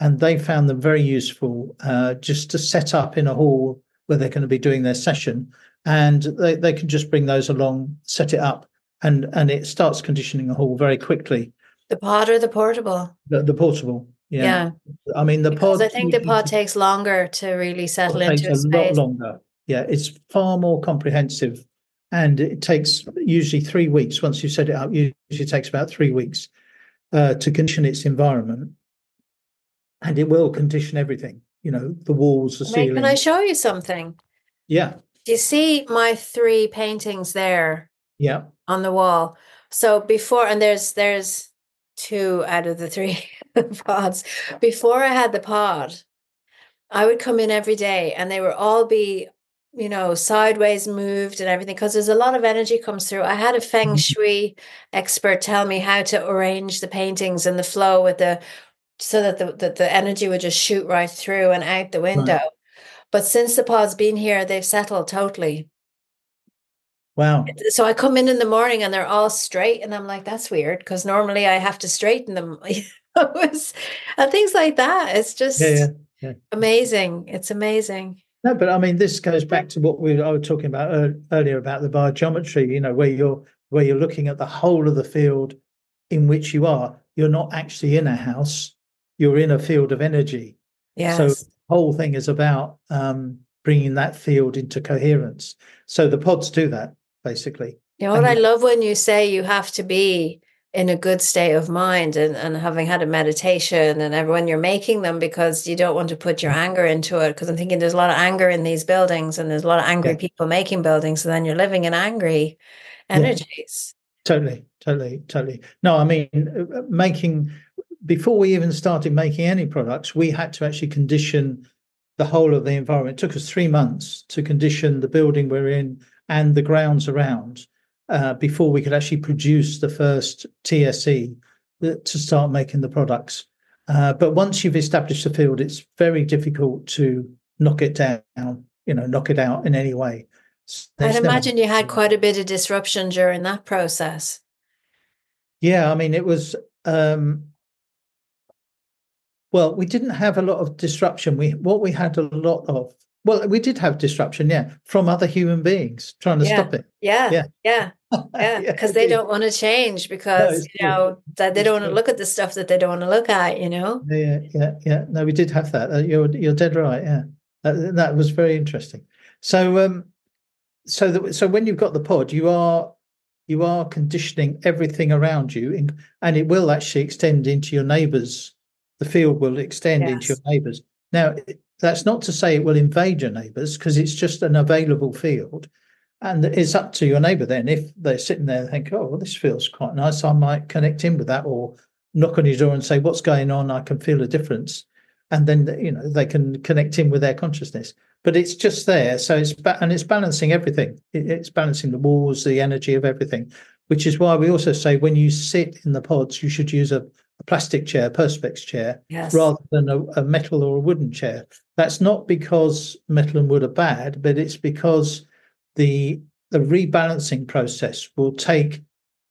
and they found them very useful uh, just to set up in a hall where they're going to be doing their session, and they, they can just bring those along, set it up, and and it starts conditioning a hall very quickly. The pod or the portable? The, the portable, Yeah. yeah. I mean the because pod. I think the pod takes longer to really settle takes into a a lot longer. Yeah, it's far more comprehensive, and it takes usually three weeks. Once you set it up, usually it takes about three weeks uh, to condition its environment, and it will condition everything. You know, the walls, the ceiling. can I show you something? yeah, Do you see my three paintings there yeah, on the wall? So before, and there's there's two out of the three (laughs) pods. Before I had the pod, I would come in every day, and they would all be, you know, sideways moved and everything because there's a lot of energy comes through. I had a feng Mm-hmm. shui expert tell me how to arrange the paintings and the flow with the so that the, that the energy would just shoot right through and out the window. But since the pod's been here, they've settled totally. Wow. So I come in in the morning and they're all straight, and I'm like, that's weird because normally I have to straighten them. (laughs) And things like that. It's just Yeah, yeah, yeah. amazing. It's amazing. No, but I mean, this goes back to what we I was talking about ear- earlier about the biogeometry. You know, where you're where you're looking at the whole of the field in which you are. You're not actually in a house. You're in a field of energy. Yes. So the whole thing is about um, bringing that field into coherence. So the pods do that basically. you know what I love when you say you have to be in a good state of mind and, and having had a meditation and every- when you're making them because you don't want to put your anger into it. Because I'm thinking there's a lot of anger in these buildings and there's a lot of angry Yeah. people making buildings. So then you're living in angry energies. Totally, totally, totally. No, I mean, uh, uh, making before we even started making any products, we had to actually condition the whole of the environment. It took us three months to condition the building we're in and the grounds around uh, before we could actually produce the first TSE to start making the products. Uh, but once you've established the field, it's very difficult to knock it down, you know, knock it out in any way. I'd it's never- imagine you had quite a bit of disruption during that process. Yeah, I mean, it was. Um, well, we didn't have a lot of disruption. We what we had a lot of. Well, we did have disruption, yeah, from other human beings trying to Yeah. stop it. Yeah. Yeah. Yeah. (laughs) Yeah. Because they don't want to change because, it's you know, that they It's don't want to look at the stuff that they don't want to look at, you know? Yeah, yeah, yeah. No, we did have that. Uh, you're you're dead right. Yeah, that, that was very interesting. So, um, so that so when you've got the pod, you are you are conditioning everything around you, in, and it will actually extend into your neighbours. The field will extend into your neighbours. Now, that's not to say it will invade your neighbours because it's just an available field, and it's up to your neighbour then if they're sitting there and think, oh, well, this feels quite nice. I might connect in with that, or knock on your door and say, what's going on? I can feel a difference, and then you know they can connect in with their consciousness. But it's just there, so it's ba- and it's balancing everything. It's balancing the walls, the energy of everything, which is why we also say when you sit in the pods, you should use a, a plastic chair, perspex chair, Yes. rather than a, a metal or a wooden chair. That's not because metal and wood are bad, but it's because the the rebalancing process will take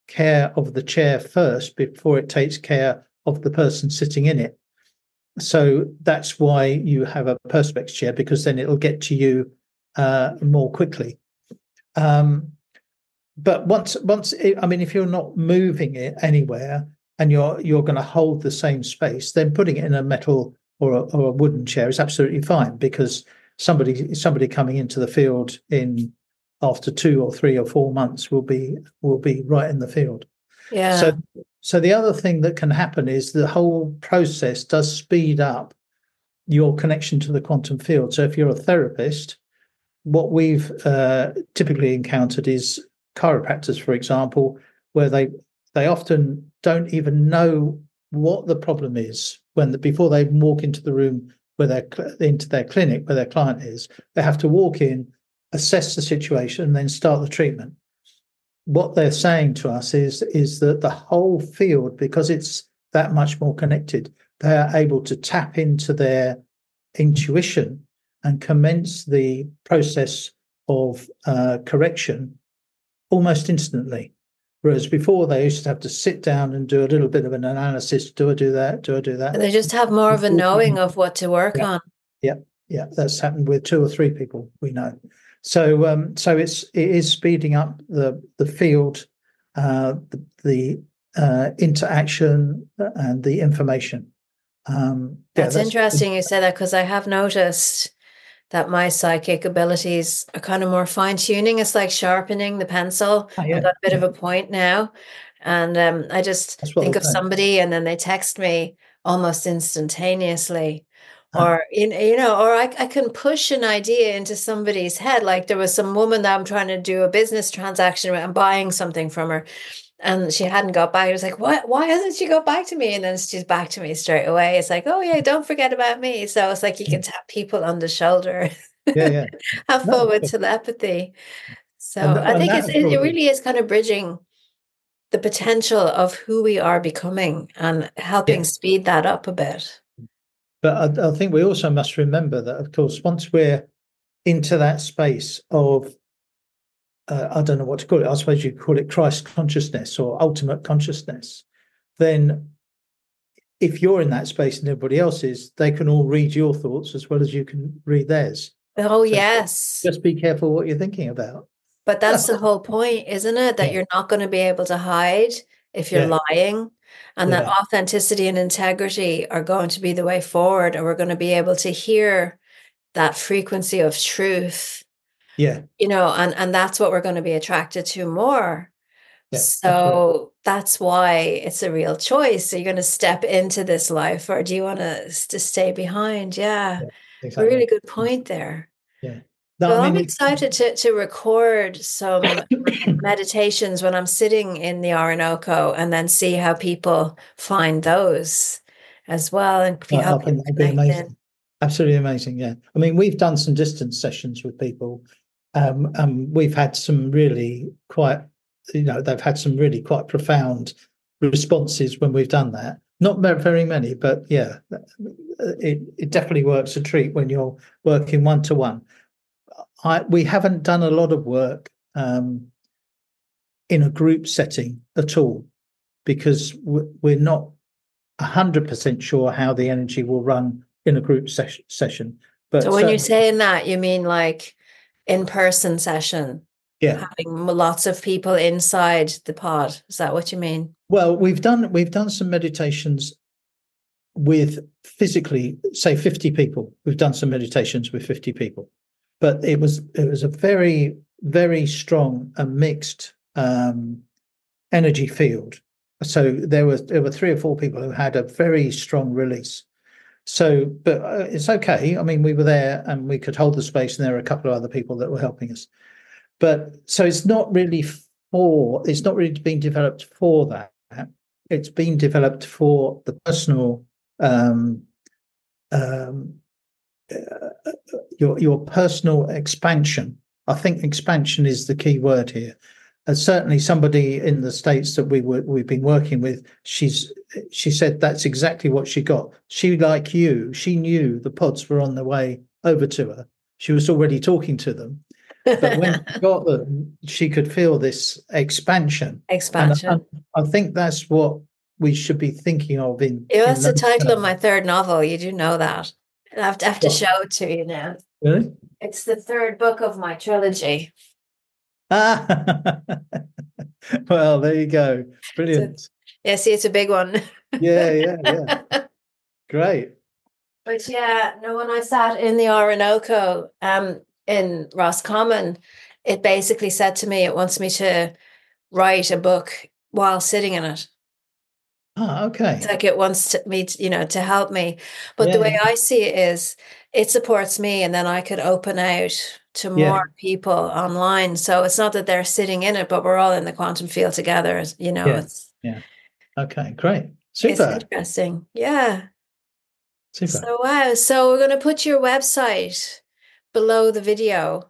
care of the chair first before it takes care of the person sitting in it. So that's why you have a perspex chair because then it'll get to you uh, more quickly. Um, but once once it, I mean, if you're not moving it anywhere and you're you're going to hold the same space, then putting it in a metal or a, or a wooden chair is absolutely fine because somebody somebody coming into the field in after two or three or four months will be will be right in the field. Yeah. So so the other thing that can happen is the whole process does speed up your connection to the quantum field. So if you're a therapist, what we've uh, typically encountered is chiropractors, for example, where they they often don't even know what the problem is when the, before they walk into the room where they're into their clinic where their client is. They have to walk in, assess the situation, and then start the treatment. What they're saying to us is is that the whole field, because it's that much more connected, they are able to tap into their intuition and commence the process of uh, correction almost instantly. Whereas before they used to have to sit down and do a little bit of an analysis. Do I do that? Do I do that? and they just have more of a knowing of what to work Yeah. on. Yeah, that's happened with two or three people we know. So, um, so it's it is speeding up the the field, uh, the, the uh, interaction and the information. Um, yeah, That's, interesting you say that because I have noticed that my psychic abilities are kind of more fine tuning. It's like sharpening the pencil. Ah, yeah, I've got a bit yeah. of a point now. And um, I just think of say. somebody and then they text me almost instantaneously. Or in you know, or I, I can push an idea into somebody's head. Like there was some woman that I'm trying to do a business transaction with, I'm buying something from her. and she hadn't got back. I was like, "What? Why hasn't she got back to me?" And then she's back to me straight away. It's like, "Oh yeah, don't forget about me." So it's like you can tap people on the shoulder. Yeah, yeah. (laughs) Have No, fun with telepathy. So I think it's, it, it really is kind of bridging the potential of who we are becoming and helping Yeah. speed that up a bit. But I, I think we also must remember that, of course, once we're into that space of, uh, I don't know what to call it, I suppose you call it Christ consciousness or ultimate consciousness, then if you're in that space and everybody else is, they can all read your thoughts as well as you can read theirs. Oh yes. Just be careful what you're thinking about. But that's the (laughs) whole point, isn't it? That Yeah. you're not going to be able to hide if you're Yeah. lying, and that authenticity and integrity are going to be the way forward, and we're going to be able to hear that frequency of truth, Yeah. you know, and and that's what we're going to be attracted to more. Yeah, so that's why it's a real choice. Are you going to step into this life, or do you want to to stay behind? Yeah, a Exactly. really good point there. No, well, I'm excited to, to record some (coughs) meditations when I'm sitting in the Orynoco and then see how people find those as well and I- I help think that'd be connect amazing. in. Absolutely amazing. Yeah. I mean, we've done some distance sessions with people. Um, and we've had some really quite, you know, they've had some really quite profound responses when we've done that. Not very many, but yeah, it, it definitely works a treat when you're working one to one. I we haven't done a lot of work um, in a group setting at all because we're not hundred percent sure how the energy will run in a group ses- session. But So when you're saying that, you mean like in-person session, yeah, having lots of people inside the pod. Is that what you mean? well, we've done we've done some meditations with physically, say, fifty people. We've done some meditations with fifty people, but it was it was a very very strong and mixed um, energy field. So there was there were three or four people who had a very strong release. So, but uh, it's okay. I mean, we were there and we could hold the space, and there were a couple of other people that were helping us. But so it's not really for it's not really been developed for that. It's been developed for the personal um, um, uh, your your personal expansion. I think expansion is the key word here. Uh, certainly, somebody in the states that we were we've been working with, she's she said that's exactly what she got. She, like you, she knew the pods were on the way over to her. She was already talking to them, but when she (laughs) got them, she could feel this expansion. And Expansion. I, I think that's what we should be thinking of in. yeah, in the title of my third novel. You do know that. I have to, I have to show it to you now. Really? It's the third book of my trilogy. Ah, (laughs) well, there you go. Brilliant. Yeah, see, it's a big one. Yeah, yeah, yeah. (laughs) Great. But yeah, no, when I sat in the Orynoco um, in Roscommon, it basically said to me it wants me to write a book while sitting in it. Ah, okay. It's like it wants to, me, to, you know, to help me. But the way I see it is, it supports me, and then I could open out to more Yeah. people online. So it's not that they're sitting in it, but we're all in the quantum field together. You know, Yeah. it's yeah. Okay, great. it's Super. interesting. Yeah. Super. So wow. So we're going to put your website below the video,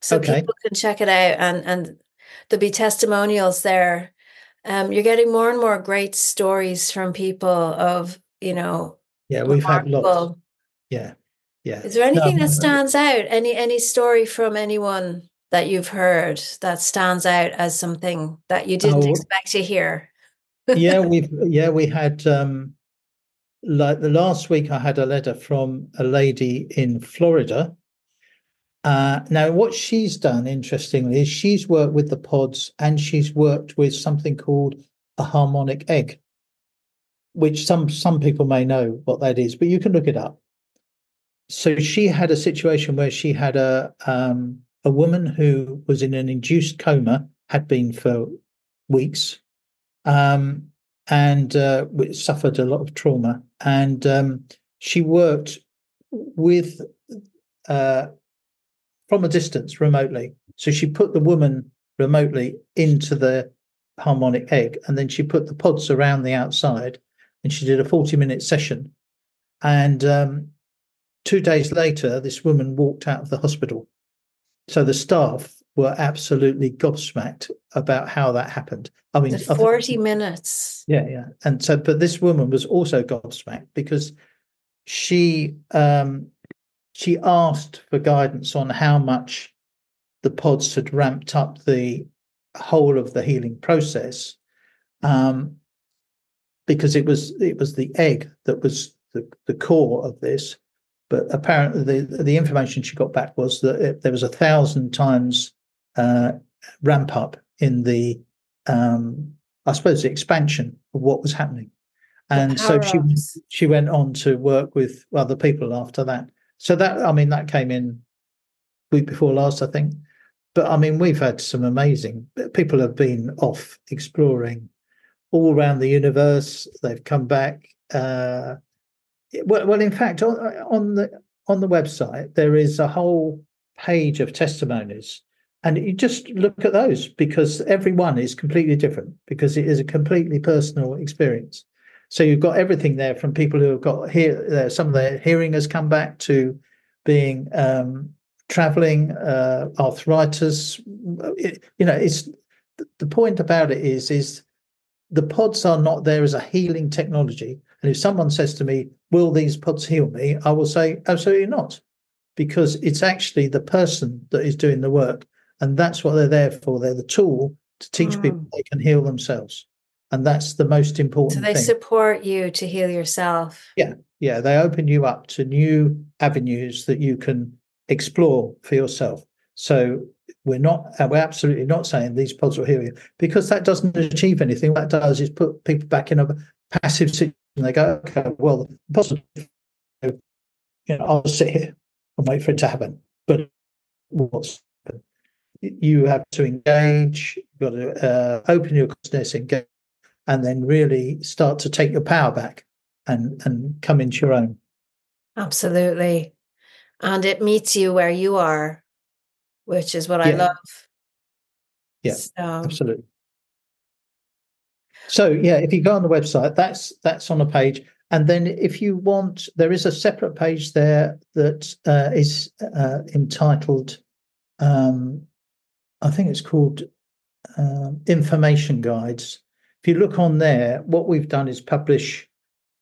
so Okay. people can check it out, and and there'll be testimonials there. Um, you're getting more and more great stories from people of you know. yeah, we've had lots. remarkable- Yeah. Yeah. Is there anything No, that stands out? Any any story from anyone that you've heard that stands out as something that you didn't Oh. expect to hear? yeah, (laughs) we've yeah, we had um like the last week I had a letter from a lady in Florida. Uh now what she's done interestingly is she's worked with the pods and she's worked with something called a harmonic egg, which some some people may know what that is, but you can look it up. So she had a situation where she had a um a woman who was in an induced coma, had been for weeks, um, and uh, suffered a lot of trauma. And um, she worked with uh, from a distance remotely. So she put the woman remotely into the harmonic egg, and then she put the pods around the outside, and she did a forty-minute session. And um, two days later, this woman walked out of the hospital. So the staff were absolutely gobsmacked about how that happened. I mean, the 40 minutes. Yeah, yeah. And so, but this woman was also gobsmacked because she um, she asked for guidance on how much the pods had ramped up the whole of the healing process, um, because it was it was the egg that was the, the core of this. But apparently, the the information she got back was that it, there was a thousand times uh, ramp up in the, um, I suppose, the expansion of what was happening. And so she she went on to work with other people after that. So that I mean that came in week before last, I think. But I mean we've had some amazing people have been off exploring all around the universe. They've come back. Uh, well, well, in fact, on, on the on the website there is a whole page of testimonies and you just look at those because every one is completely different because it is a completely personal experience. So you've got everything there from people who have got here. Uh, some of their hearing has come back to being um, traveling, uh, arthritis. It, you know, it's the point about it is is the pods are not there as a healing technology. And if someone says to me, "Will these pods heal me?" I will say, "Absolutely not," because it's actually the person that is doing the work and that's what they're there for. They're the tool to teach mm. people they can heal themselves. And that's the most important So they thing. support you to heal yourself. Yeah. Yeah. They open you up to new avenues that you can explore for yourself. So we're not, we're absolutely not saying these pods will heal you because that doesn't achieve anything. What that does is put people back in a passive situation. They go, okay, well, possibly, you know, I'll sit here and wait for it to happen. But what's you have to engage, you've got to uh, open your consciousness, engage, and then really start to take your power back and, and come into your own. Absolutely. And it meets you where you are, which is what yeah. I love. Yeah, so. absolutely. So yeah, if you go on the website, that's that's on a page. And then if you want, there is a separate page there that uh, is uh, entitled um, I think it's called um, information guides. You look on there, what we've done is publish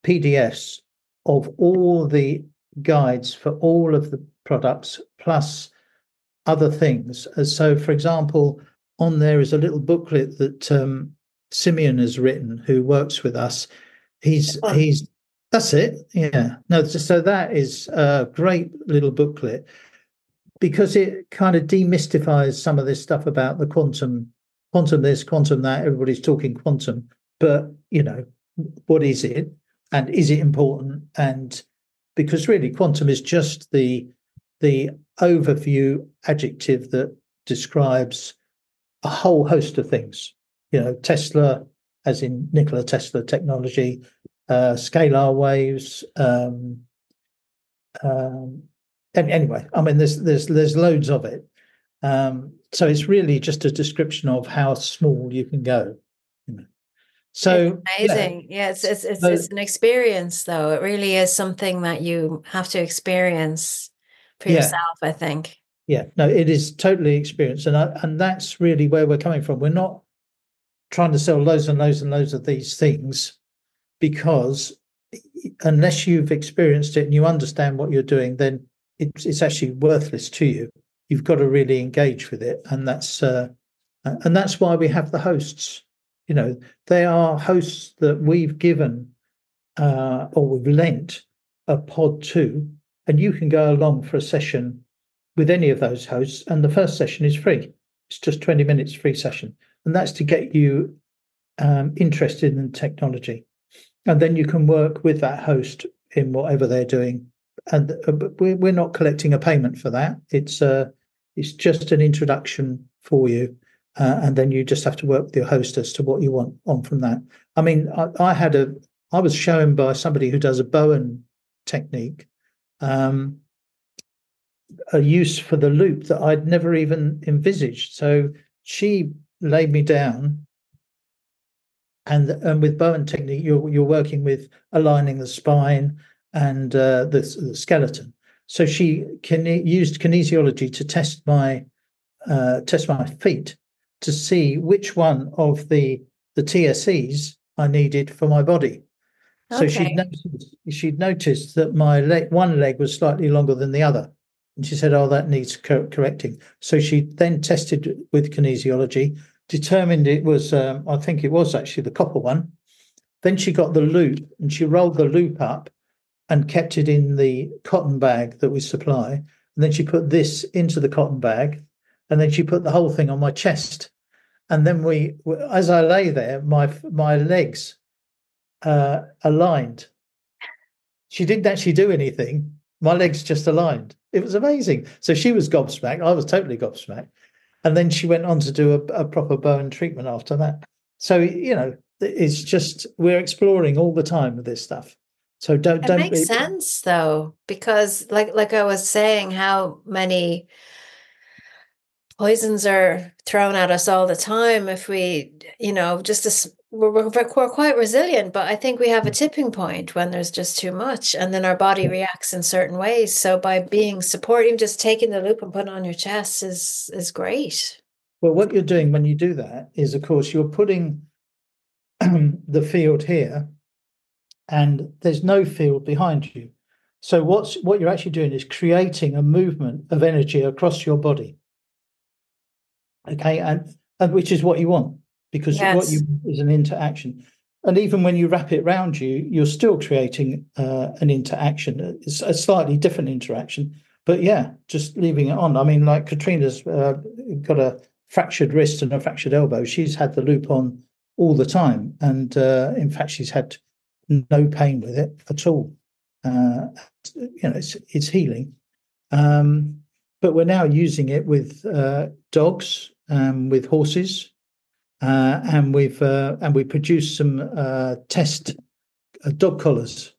PDFs of all the guides for all of the products plus other things. So, for example, on there is a little booklet that um, Simeon has written, who works with us. He's he's that's it. Yeah. No. So that is a great little booklet because it kind of demystifies some of this stuff about the quantum, quantum this, quantum that. Everybody's talking quantum, but you know, what is it, and is it important? And because really, quantum is just the the overview adjective that describes a whole host of things. You know, Tesla, as in Nikola Tesla technology, uh, scalar waves, um, um, anyway, I mean, there's there's there's loads of it. Um, so it's really just a description of how small you can go. So it's amazing. Yeah, yeah it's it's it's, so, it's, an experience, though. It really is something that you have to experience for yeah. yourself. I think. Yeah, no, it is totally experience, and I, and that's really where we're coming from. We're not trying to sell loads and loads and loads of these things because unless you've experienced it and you understand what you're doing, then it's it's actually worthless to you. You've got to really engage with it, and that's uh, and that's why we have the hosts. You know, they are hosts that we've given uh, or we've lent a pod to, and you can go along for a session with any of those hosts, and the first session is free. It's just twenty minutes free session, and that's to get you um, interested in technology, and then you can work with that host in whatever they're doing and uh, we're we're not collecting a payment for that. It's uh it's just an introduction for you, uh, and then you just have to work with your host as to what you want on from that. I mean, I, I had a I was shown by somebody who does a Bowen technique, um, a use for the loop that I'd never even envisaged. So she laid me down and and with Bowen technique, you're you're working with aligning the spine and uh, the, the, skeleton. So she can, used kinesiology to test my uh, test my feet to see which one of the the TSEs I needed for my body. Okay. So she'd noticed, she'd noticed that my leg, one leg was slightly longer than the other. And she said, Oh, that needs cor- correcting. So she then tested with kinesiology, determined it was, um, I think it was actually the copper one. Then she got the loop and she rolled the loop up and kept it in the cotton bag that we supply. And then she put this into the cotton bag and then she put the whole thing on my chest. And then we, as I lay there, my my legs uh, aligned. She didn't actually do anything. My legs just aligned. It was amazing. So she was gobsmacked. I was totally gobsmacked. And then she went on to do a, a proper Bowen treatment after that. So you know, it's just we're exploring all the time with this stuff. So don't it don't makes sense though, because like like I was saying, how many poisons are thrown at us all the time if we you know just we're, we're, we're quite resilient but i think we have a mm. tipping point when there's just too much and then our body reacts in certain ways. So by being supportive just taking the loop and putting on your chest is is great. Well what you're doing when you do that is of course you're putting (clears throat) the field here and there's no field behind you. So what's what you're actually doing is creating a movement of energy across your body. Okay and, and which is what you want because yes. what you want is an interaction. And even when you wrap it around you you're still creating uh, an interaction it's a slightly different interaction but yeah just leaving it on. I mean like katrina's uh, got a fractured wrist and a fractured elbow. She's had the loop on all the time and uh, in fact she's had no pain with it at all uh, you know it's, it's healing um, but we're now using it with uh, dogs um, with horses, uh, and we've uh, and we produced some uh, test uh, dog collars,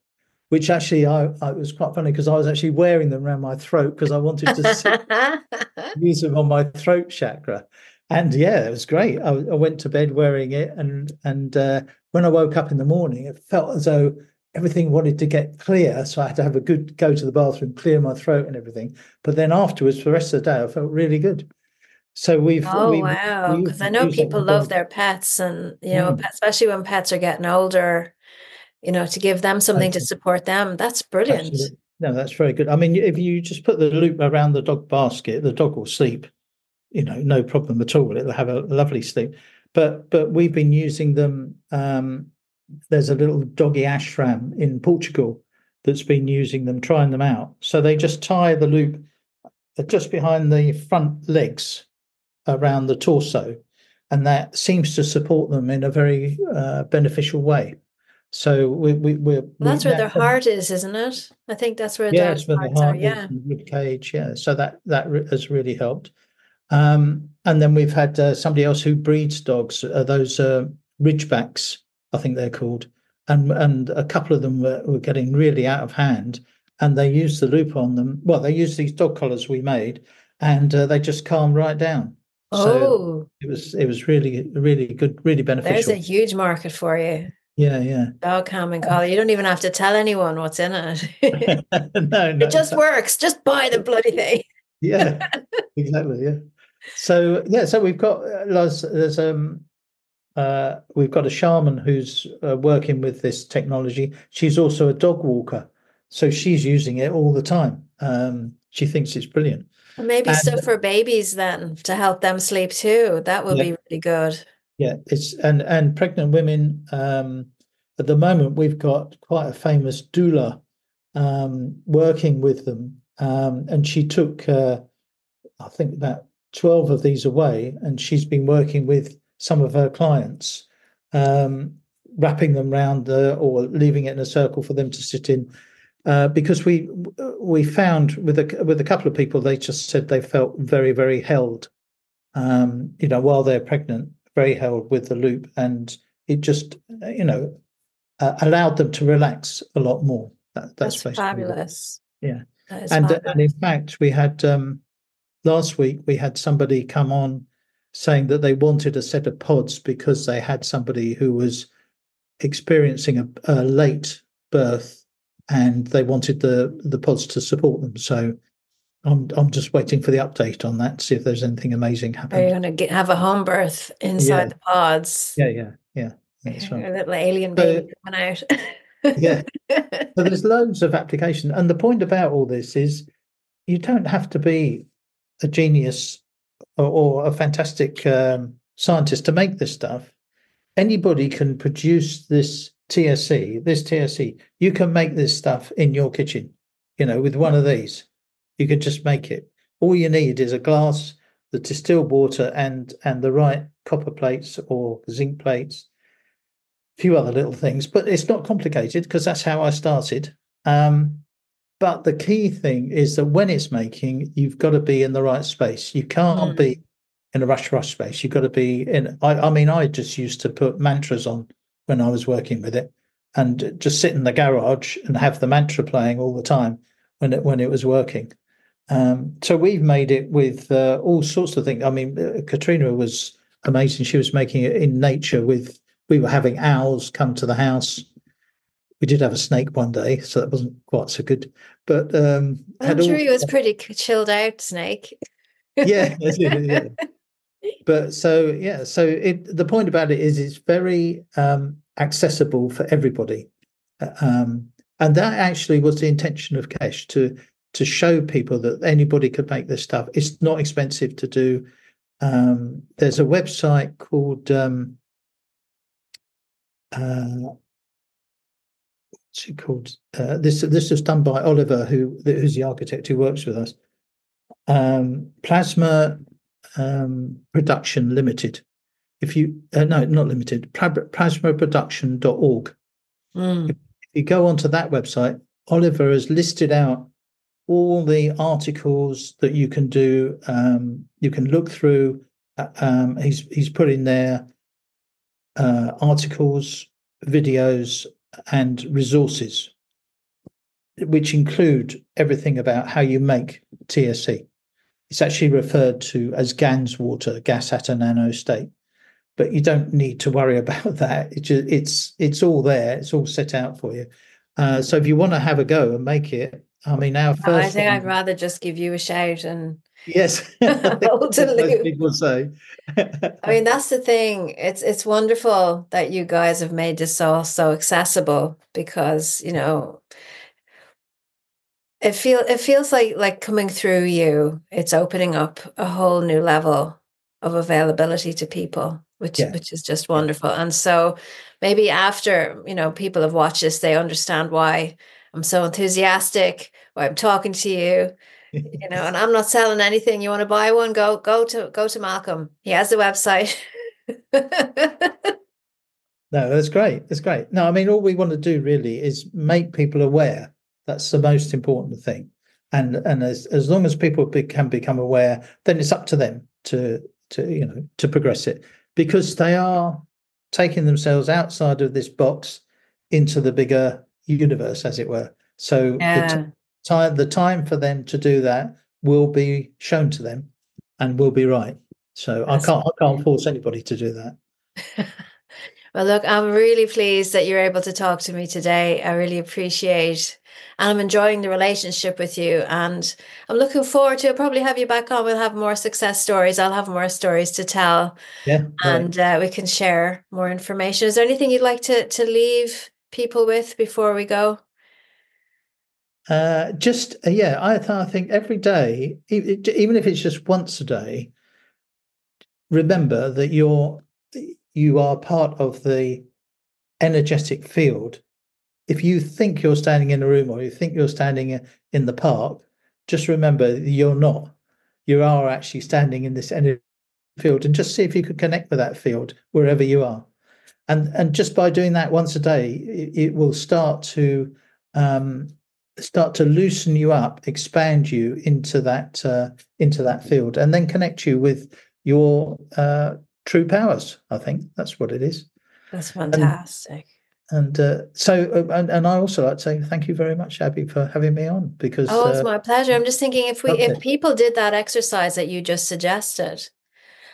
which actually I, I was quite funny because I was actually wearing them around my throat because I wanted to (laughs) use them on my throat chakra. And yeah, it was great. I, I went to bed wearing it, and and uh, when I woke up in the morning, it felt as though everything wanted to get clear. So I had to have a good go to the bathroom, clear my throat and everything. But then afterwards, for the rest of the day, I felt really good. So we've oh we've, wow because I know people love their pets and you know mm. especially when pets are getting older, you know to give them something to support them. That's brilliant. Absolutely. No, that's very good. I mean, if you just put the loop around the dog basket, the dog will sleep. You know, no problem at all. It'll have a lovely sleep. But but we've been using them. Um, there's a little doggy ashram in Portugal that's been using them, trying them out. So they just tie the loop uh, just behind the front legs around the torso, and that seems to support them in a very uh, beneficial way. So we, we, we're well, that's where their heart is, isn't it? I think that's where yeah, their hearts the heart are. Yeah, rib cage. Yeah, so that that has really helped. Um, and then we've had uh, somebody else who breeds dogs, uh, those uh, Ridgebacks, I think they're called, and and a couple of them were, were getting really out of hand, and they used the loop on them. Well, they used these dog collars we made, and uh, they just calmed right down. So oh, it was it was really really good, really beneficial. There's a huge market for you. Yeah, yeah. Dog calming collar. You don't even have to tell anyone what's in it. (laughs) (laughs) no, no, it just no. works. Just buy the bloody thing. yeah, (laughs) exactly. Yeah. So yeah, so we've got uh, there's, there's um uh we've got a shaman who's uh, working with this technology. She's also a dog walker, so she's using it all the time. Um, she thinks it's brilliant. Maybe and, stuff for babies then to help them sleep too. That would yeah, be really good. Yeah, it's and and pregnant women. Um, at the moment, we've got quite a famous doula um, working with them, um, and she took, uh, I think, about twelve of these away, and she's been working with some of her clients, um, wrapping them round the or leaving it in a circle for them to sit in uh, because we we found with a with a couple of people they just said they felt very very held, um, you know, while they're pregnant, very held with the loop, and it just you know uh, allowed them to relax a lot more. That, that's, that's fabulous. Yeah, and fabulous. and in fact we had um, last week we had somebody come on saying that they wanted a set of pods because they had somebody who was experiencing a, a late birth, and they wanted the the pods to support them. So I'm I'm just waiting for the update on that to see if there's anything amazing happening. Are you going to have a home birth inside Yeah. the pods? Yeah, yeah, yeah. That's A little alien So- baby coming out. (laughs) Yeah. So there's (laughs) loads of application, and the point about all this is you don't have to be a genius or, or a fantastic um, scientist to make this stuff. Anybody can produce this TSC. This TSC, you can make this stuff in your kitchen. You know, with one of these, you could just make it. All you need is a glass, the distilled water, and and the right copper plates or zinc plates a few other little things, but it's not complicated because that's how I started. Um, but the key thing is that when it's making, you've got to be in the right space. You can't Mm. be in a rush rush space. You've got to be in. I, I mean, I just used to put mantras on when I was working with it, and just sit in the garage and have the mantra playing all the time when it when it was working. Um, so we've made it with uh, all sorts of things. I mean, uh, Katrina was amazing. She was making it in nature with we were having owls come to the house. We did have a snake one day, so that wasn't quite so good. But um, I'm had all- he was (laughs) pretty chilled out, Snake. yeah, (laughs) yeah. But so yeah, so it the point about it is it's very um, accessible for everybody, Uh, um, and that actually was the intention of Keshe to to show people that anybody could make this stuff. It's not expensive to do. Um, there's a website called um, uh, what's it called? Uh, this this was done by Oliver, who who's the architect who works with us. Um, Plasma um, Production Limited. If you uh, no, not limited. Pla- Plasmaproduction.org. Mm. If you go onto that website, Oliver has listed out all the articles that you can do. Um, you can look through. uh, Um, he's he's put in there uh, articles, videos, and resources, which include everything about how you make TSC. It's actually referred to as GANS water, gas at a nano state, but you don't need to worry (laughs) about that. It ju- it's it's all there. It's all set out for you. Uh, so if you want to have a go and make it, I mean, our first. I think thing- I'd rather just give you a shout and Yes, (laughs) (laughs) I think Hold that's what the most people say. I mean that's the thing. It's it's wonderful that you guys have made this all so accessible because, you know, it feel it feels like like coming through you, it's opening up a whole new level of availability to people, which Yeah. which is just wonderful. And so maybe after, you know, people have watched this, they understand why I'm so enthusiastic, why I'm talking to you, you know, and I'm not selling anything. You want to buy one? Go go to go to Malcom. He has the website. (laughs) No, that's great. That's great. No, I mean, all we want to do really is make people aware. That's the most important thing. And and as as long as people be, can become aware, then it's up to them to to you know to progress it because they are taking themselves outside of this box into the bigger universe, as it were. So the t- time the time for them to do that will be shown to them, and will be right. So I can't I can't force anybody to do that. (laughs) Well, look, I'm really pleased that you're able to talk to me today. I really appreciate and I'm enjoying the relationship with you. And I'm looking forward to probably have you back on. We'll have more success stories. I'll have more stories to tell Yeah. right. and uh, we can share more information. Is there anything you'd like to, to leave people with before we go? Uh, just uh, yeah, I, th- I think every day, e- even if it's just once a day, remember that you're you are part of the energetic field. If you think you're standing in a room or you think you're standing in the park, just remember you're not. You are actually standing in this energy field, and just see if you could connect with that field wherever you are. And and just by doing that once a day, it, it will start to um, start to loosen you up, expand you into that uh, into that field, and then connect you with your uh, true powers. I think that's what it is. That's fantastic. And uh, so, uh, and, and I also like to say thank you very much, Abby, for having me on because Oh, it's uh, my pleasure. I'm just thinking if we if people did that exercise that you just suggested,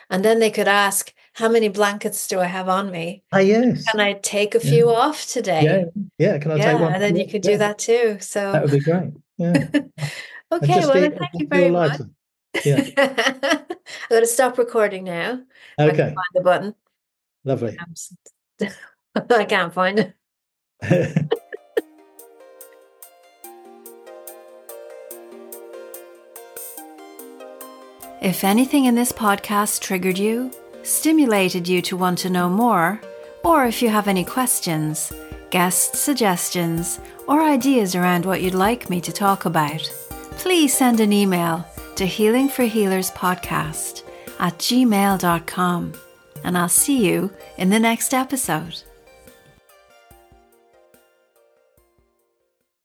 and then they could ask, how many blankets do I have on me? Ah, yes. Can I take a few Yeah. off today? Yeah, yeah. Can I Yeah, take one? and then you Yeah, could do yeah, that too. So That would be great. Yeah. (laughs) Okay, well be- thank you very much. lighter. Yeah. (laughs) I'm going to stop recording now. I can Okay. find the button. Lovely. I'm s- (laughs) I can't find it. If anything in this podcast triggered you, stimulated you to want to know more, or if you have any questions, guest suggestions, or ideas around what you'd like me to talk about, please send an email to Healing for Healers Podcast at gmail.com. And I'll see you in the next episode.